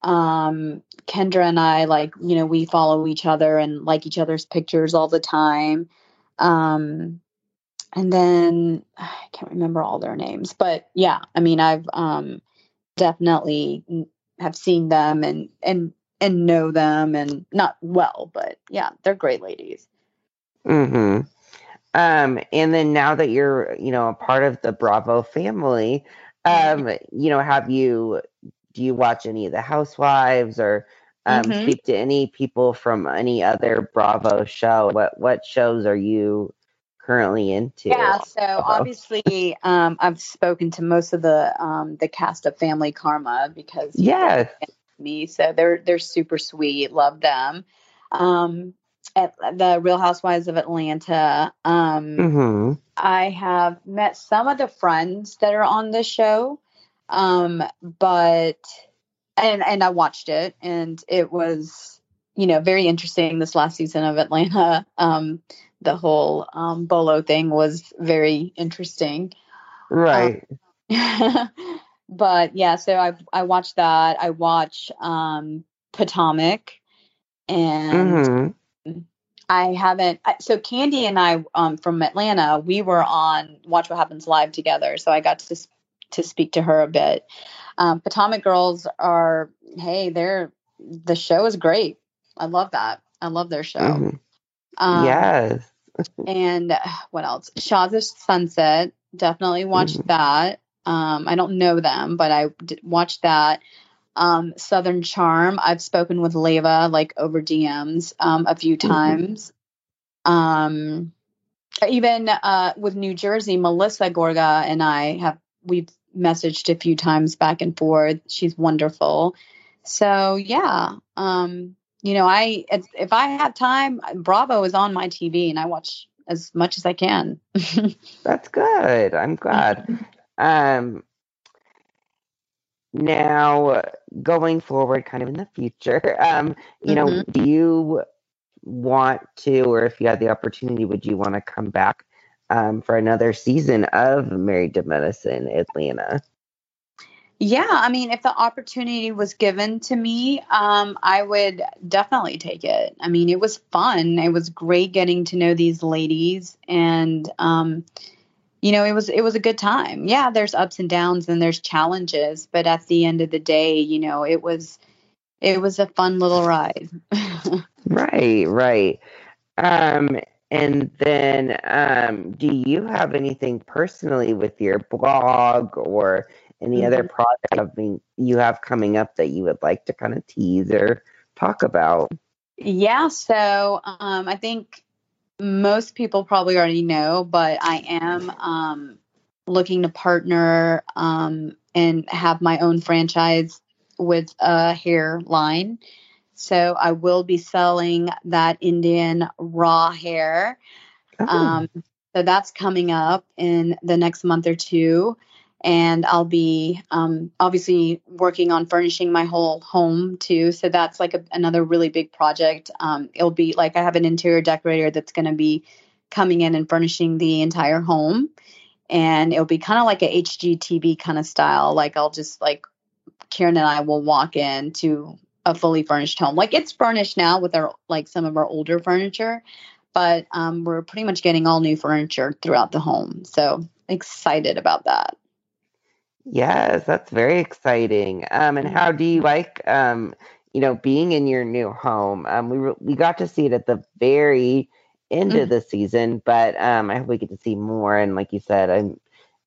[SPEAKER 2] Um, Kendra and I, like, you know, we follow each other and like each other's pictures all the time. Um, and then I can't remember all their names, but yeah, I mean, I've um, definitely have seen them and and and know them and not well, but yeah, they're great ladies.
[SPEAKER 1] Hmm. Um, and then now that you're, you know, a part of the Bravo family, um, you know, have you do you watch any of the Housewives or um, mm-hmm. speak to any people from any other Bravo show? What what shows are you currently into?
[SPEAKER 2] Yeah, so obviously, um, I've spoken to most of the um, the cast of Family Karma because
[SPEAKER 1] yes,
[SPEAKER 2] me, so they're they're super sweet. Love them. Um, at the Real Housewives of Atlanta. Um, mm-hmm. I have met some of the friends that are on the show, um, but and and I watched it, and it was you know very interesting. This last season of Atlanta, um, the whole um, Bolo thing was very interesting.
[SPEAKER 1] Right.
[SPEAKER 2] Um, but yeah, so I I watched that. I watch um, Potomac and. Mm-hmm I haven't. So Kandi and I um, from Atlanta, we were on Watch What Happens Live together, so I got to to speak to her a bit. Um, Potomac Girls are hey, they're the show is great. I love that. I love their show. Mm-hmm.
[SPEAKER 1] Um, yes.
[SPEAKER 2] and what else? Shahs of Sunset. Definitely watched mm-hmm. that. Um, I don't know them, but I watched that um, Southern Charm. I've spoken with Leva like over DMs um, a few mm-hmm. times. Um, even uh, with New Jersey, Melissa Gorga and I have we've messaged a few times back and forth. She's wonderful. So yeah, um, you know, I if I have time, Bravo is on my TV and I watch as much as I can.
[SPEAKER 1] That's good. I'm glad. Um, now going forward kind of in the future um you mm-hmm. know do you want to or if you had the opportunity would you want to come back um, for another season of married to medicine atlanta?
[SPEAKER 2] Yeah i mean if the opportunity was given to me um, i would definitely take it. I mean it was fun. It was great getting to know these ladies and um, you know it was it was a good time yeah there's ups and downs and there's challenges but at the end of the day you know it was it was a fun little ride
[SPEAKER 1] right right um And then, um, do you have anything personally with your blog or any mm-hmm. other project you have coming up that you would like to kind of tease or talk about?
[SPEAKER 2] Yeah, so um, I think most people probably already know, but I am um, looking to partner um, and have my own franchise with a hair line. So I will be selling that Indian raw hair. Oh. Um, so that's coming up in the next month or two. And I'll be um, obviously working on furnishing my whole home too. So that's like a, another really big project. Um, it'll be like I have an interior decorator that's going to be coming in and furnishing the entire home. And it'll be kind of like a HGTV kind of style. Like I'll just like Kiran and I will walk in to a fully furnished home. Like it's furnished now with our like some of our older furniture, but um, we're pretty much getting all new furniture throughout the home. So excited about that.
[SPEAKER 1] Yes, that's very exciting. Um, and how do you like um, you know, being in your new home? Um, we re- we got to see it at the very end mm-hmm. of the season, but um, I hope we get to see more. And like you said, I'm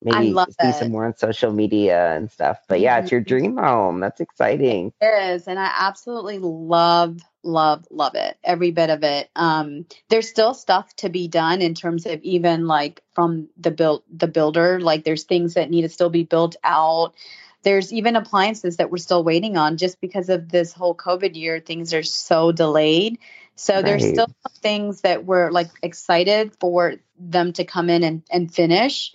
[SPEAKER 1] maybe see it. some more on social media and stuff. But yeah, it's your mm-hmm. dream home. That's exciting.
[SPEAKER 2] It is, and I absolutely love, love, love it. Every bit of it. Um, there's still stuff to be done in terms of even like from the build the builder. Like there's things that need to still be built out. There's even appliances that we're still waiting on just because of this whole COVID year. Things are so delayed. So right. there's still things that we're like excited for them to come in and, and finish.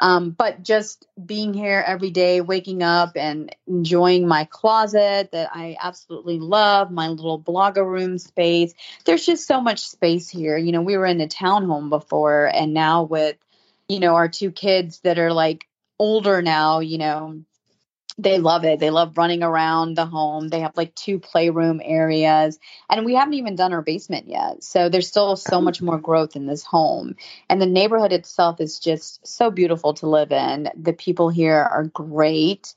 [SPEAKER 2] Um, but just being here every day, waking up and enjoying my closet that I absolutely love, my little blogger room space. There's just so much space here. You know, we were in a townhome before, and now with, you know, our two kids that are like older now, you know, they love it. They love running around the home. They have like two playroom areas, and we haven't even done our basement yet. So there's still so much more growth in this home. And the neighborhood itself is just so beautiful to live in. The people here are great.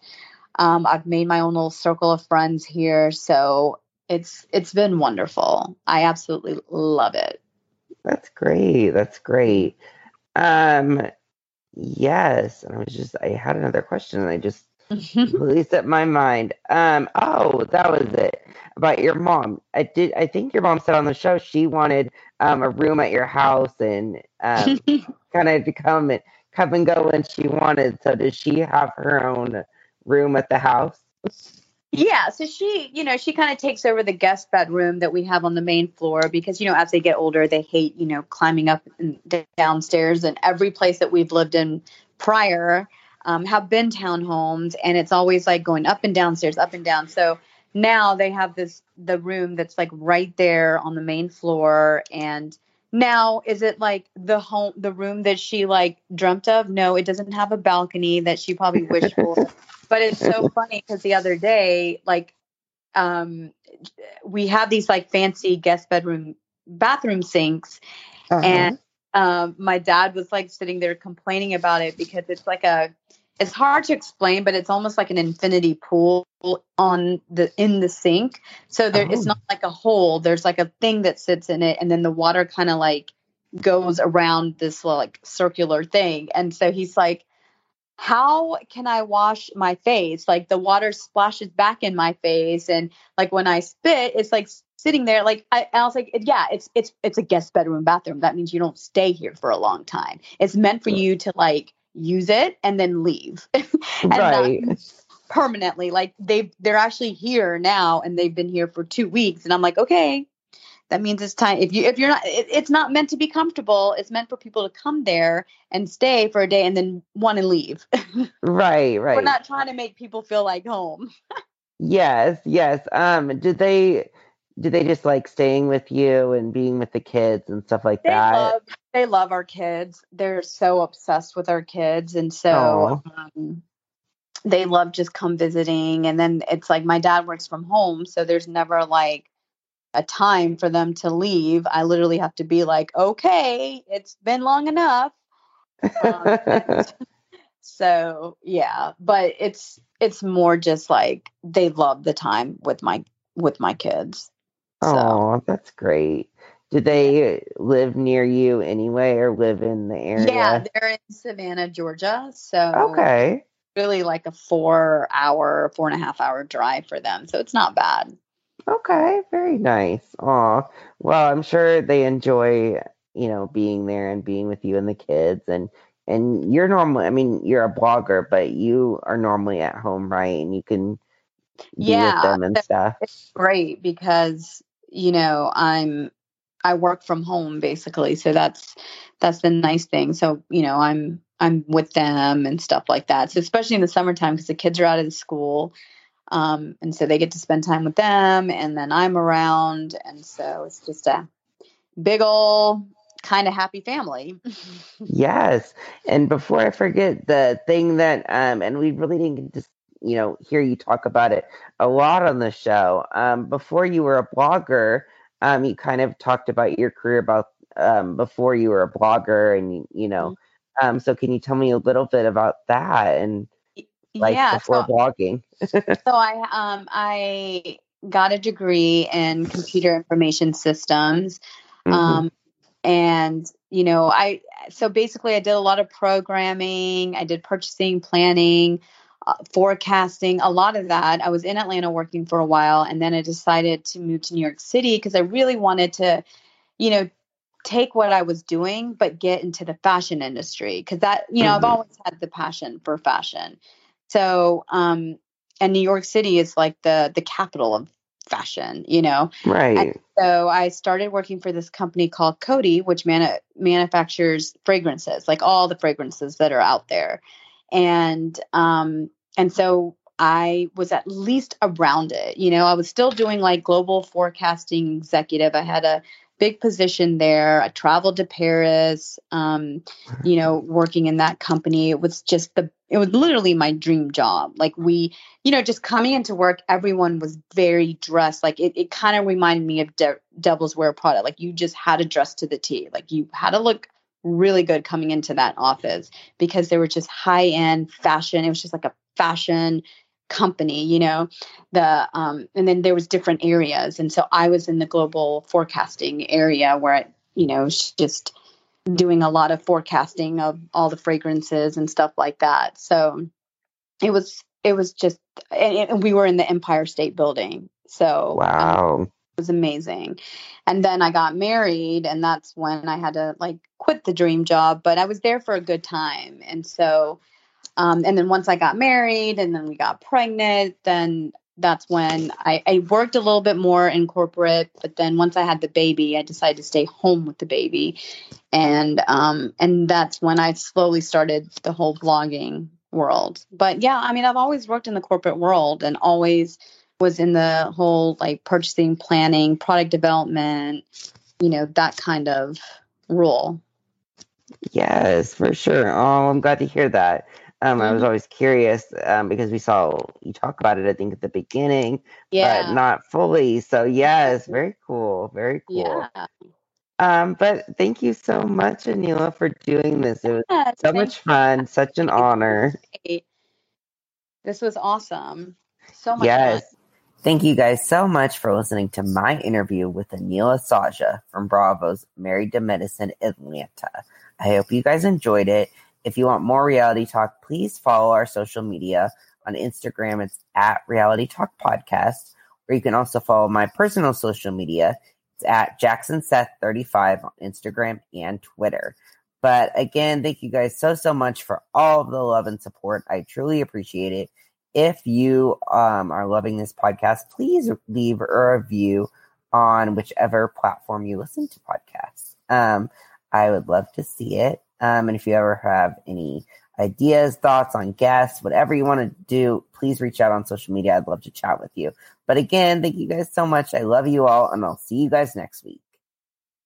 [SPEAKER 2] Um, I've made my own little circle of friends here, so it's it's been wonderful. I absolutely love it.
[SPEAKER 1] That's great. That's great. Um, yes, and I was just I had another question, and I just completely slipped my mind. Um, oh, that was it about your mom. I did. I think your mom said on the show she wanted um, a room at your house and um, kind of to come and come and go when she wanted. So does she have her own room at the house?
[SPEAKER 2] Yeah, so she, you know, she kind of takes over the guest bedroom that we have on the main floor because, you know, as they get older, they hate, you know, climbing up and downstairs. And every place that we've lived in prior, um, have been townhomes, and it's always like going up and downstairs, up and down. So now they have this the room that's like right there on the main floor and now is it like the home the room that she like dreamt of no it doesn't have a balcony that she probably wished for but it's so funny because the other day like um we have these like fancy guest bedroom bathroom sinks uh-huh. and um my dad was like sitting there complaining about it because it's like a it's hard to explain, but it's almost like an infinity pool on the in the sink. So there, oh. it's not like a hole. There's like a thing that sits in it, and then the water kind of like goes around this like circular thing. And so he's like, "How can I wash my face? Like the water splashes back in my face, and like when I spit, it's like." Sitting there like I, I, was like yeah it's it's it's a guest bedroom bathroom. That means you don't stay here for a long time. It's meant for you to like use it and then leave. And right. permanently. Like they they're actually here now and they've been here for two weeks. And i'm like okay that means it's time. If you if you're not it, it's not meant to be comfortable. It's meant for people to come there and stay for a day and then want to leave.
[SPEAKER 1] Right right.
[SPEAKER 2] we're not trying to make people feel like home.
[SPEAKER 1] Yes yes. Um did they do they just like staying with you and being with the kids and stuff like
[SPEAKER 2] they
[SPEAKER 1] that?
[SPEAKER 2] Love, they love our kids. They're so obsessed with our kids, and so um, they love just come visiting. And then it's like my dad works from home, so there's never like a time for them to leave. I literally have to be like, okay, it's been long enough. Um, so yeah, but it's it's more just like they love the time with my with my kids.
[SPEAKER 1] Oh, that's great. Do they live near you anyway, or live in the area?
[SPEAKER 2] Yeah, they're in Savannah, Georgia. So
[SPEAKER 1] Okay.
[SPEAKER 2] really like a four hour, four and a half hour drive for them. So it's not bad.
[SPEAKER 1] Okay. Very nice. Aw. Well, I'm sure they enjoy, you know, being there and being with you and the kids and and you're normally I mean, you're a blogger, but you are normally at home, right? And you can be with them and stuff.
[SPEAKER 2] it's great because you know I'm I work from home basically, so that's that's the nice thing. So you know I'm I'm with them and stuff like that. So especially in the summertime because the kids are out of the school, um, and so they get to spend time with them, and then I'm around, and so it's just a big old kind of happy family.
[SPEAKER 1] Yes. And before I forget, the thing that, um, and we really didn't get to, you know, hear you talk about it a lot on the show. Um, before you were a blogger, um, you kind of talked about your career about um, before you were a blogger, and you, you know, um, so can you tell me a little bit about that and like
[SPEAKER 2] yeah,
[SPEAKER 1] before
[SPEAKER 2] so
[SPEAKER 1] blogging?
[SPEAKER 2] So I um I got a degree in computer information systems.
[SPEAKER 1] Mhm.
[SPEAKER 2] Um and you know, I so basically I did a lot of programming, I did purchasing, planning, forecasting, a lot of that. I was in Atlanta working for a while and then I decided to move to New York City because I really wanted to, you know, take what I was doing but get into the fashion industry because that, you know, I've
[SPEAKER 1] Mhm.
[SPEAKER 2] always had the passion for fashion. So, um and New York City is like the the capital of fashion, you know.
[SPEAKER 1] Right.
[SPEAKER 2] So I started working for this company called Coty, which manu- manufactures fragrances, like all the fragrances that are out there, and um, and so I was at least around it. You know, I was still doing like global forecasting executive. I had a big position there. I traveled to Paris. Um, you know, working in that company, it was just the it was literally my dream job. Like we you know, just coming into work, everyone was very dressed. Like it, it kind of reminded me of De- Devil Wears Prada. Like you just had to dress to the T. Like you had to look really good coming into that office because they were just high end fashion. It was just like a fashion company, you know. The um, and then there was different areas, and so I was in the global forecasting area where I, you know, just doing a lot of forecasting of all the fragrances and stuff like that. So it was it was just and, and we were in the empire state building so um,
[SPEAKER 1] Wow.
[SPEAKER 2] it was amazing and then i got married and that's when i had to like quit the dream job but i was there for a good time and so um, and then once i got married and then we got pregnant then that's when I, I worked a little bit more in corporate but then once i had the baby i decided to stay home with the baby and um and that's when i slowly started the whole blogging world but yeah i mean i've always worked in the corporate world and always was in the whole like purchasing planning product development you know that kind of role
[SPEAKER 1] Yes, for sure. Oh, I'm glad to hear that. Um, I was
[SPEAKER 2] Mhm.
[SPEAKER 1] always curious um, because we saw you talk about it, I think, at the beginning,
[SPEAKER 2] yeah
[SPEAKER 1] but not fully. So, yes, very cool. Very cool.
[SPEAKER 2] yeah
[SPEAKER 1] Um, but thank you so much, Anila, for doing this. It was
[SPEAKER 2] Yes,
[SPEAKER 1] so much fun, such an honor.
[SPEAKER 2] this was awesome so much fun
[SPEAKER 1] Yes. Thank you guys so much for listening to my interview with Anila Sajja from Bravo's Married to Medicine Atlanta. I hope you guys enjoyed it. If you want more reality talk, please follow our social media. On Instagram, it's at Reality Talk Podcast, or you can also follow my personal social media. It's at Jackson Seth35 on Instagram and Twitter. But again, thank you guys so, so much for all of the love and support. I truly appreciate it. If you um, are loving this podcast, please leave a review on whichever platform you listen to podcasts. Um, I would love to see it. Um, and if you ever have any ideas, thoughts on guests, whatever you want to do, please reach out on social media. I'd love to chat with you. But again, thank you guys so much. I love you all, and I'll see you guys next week.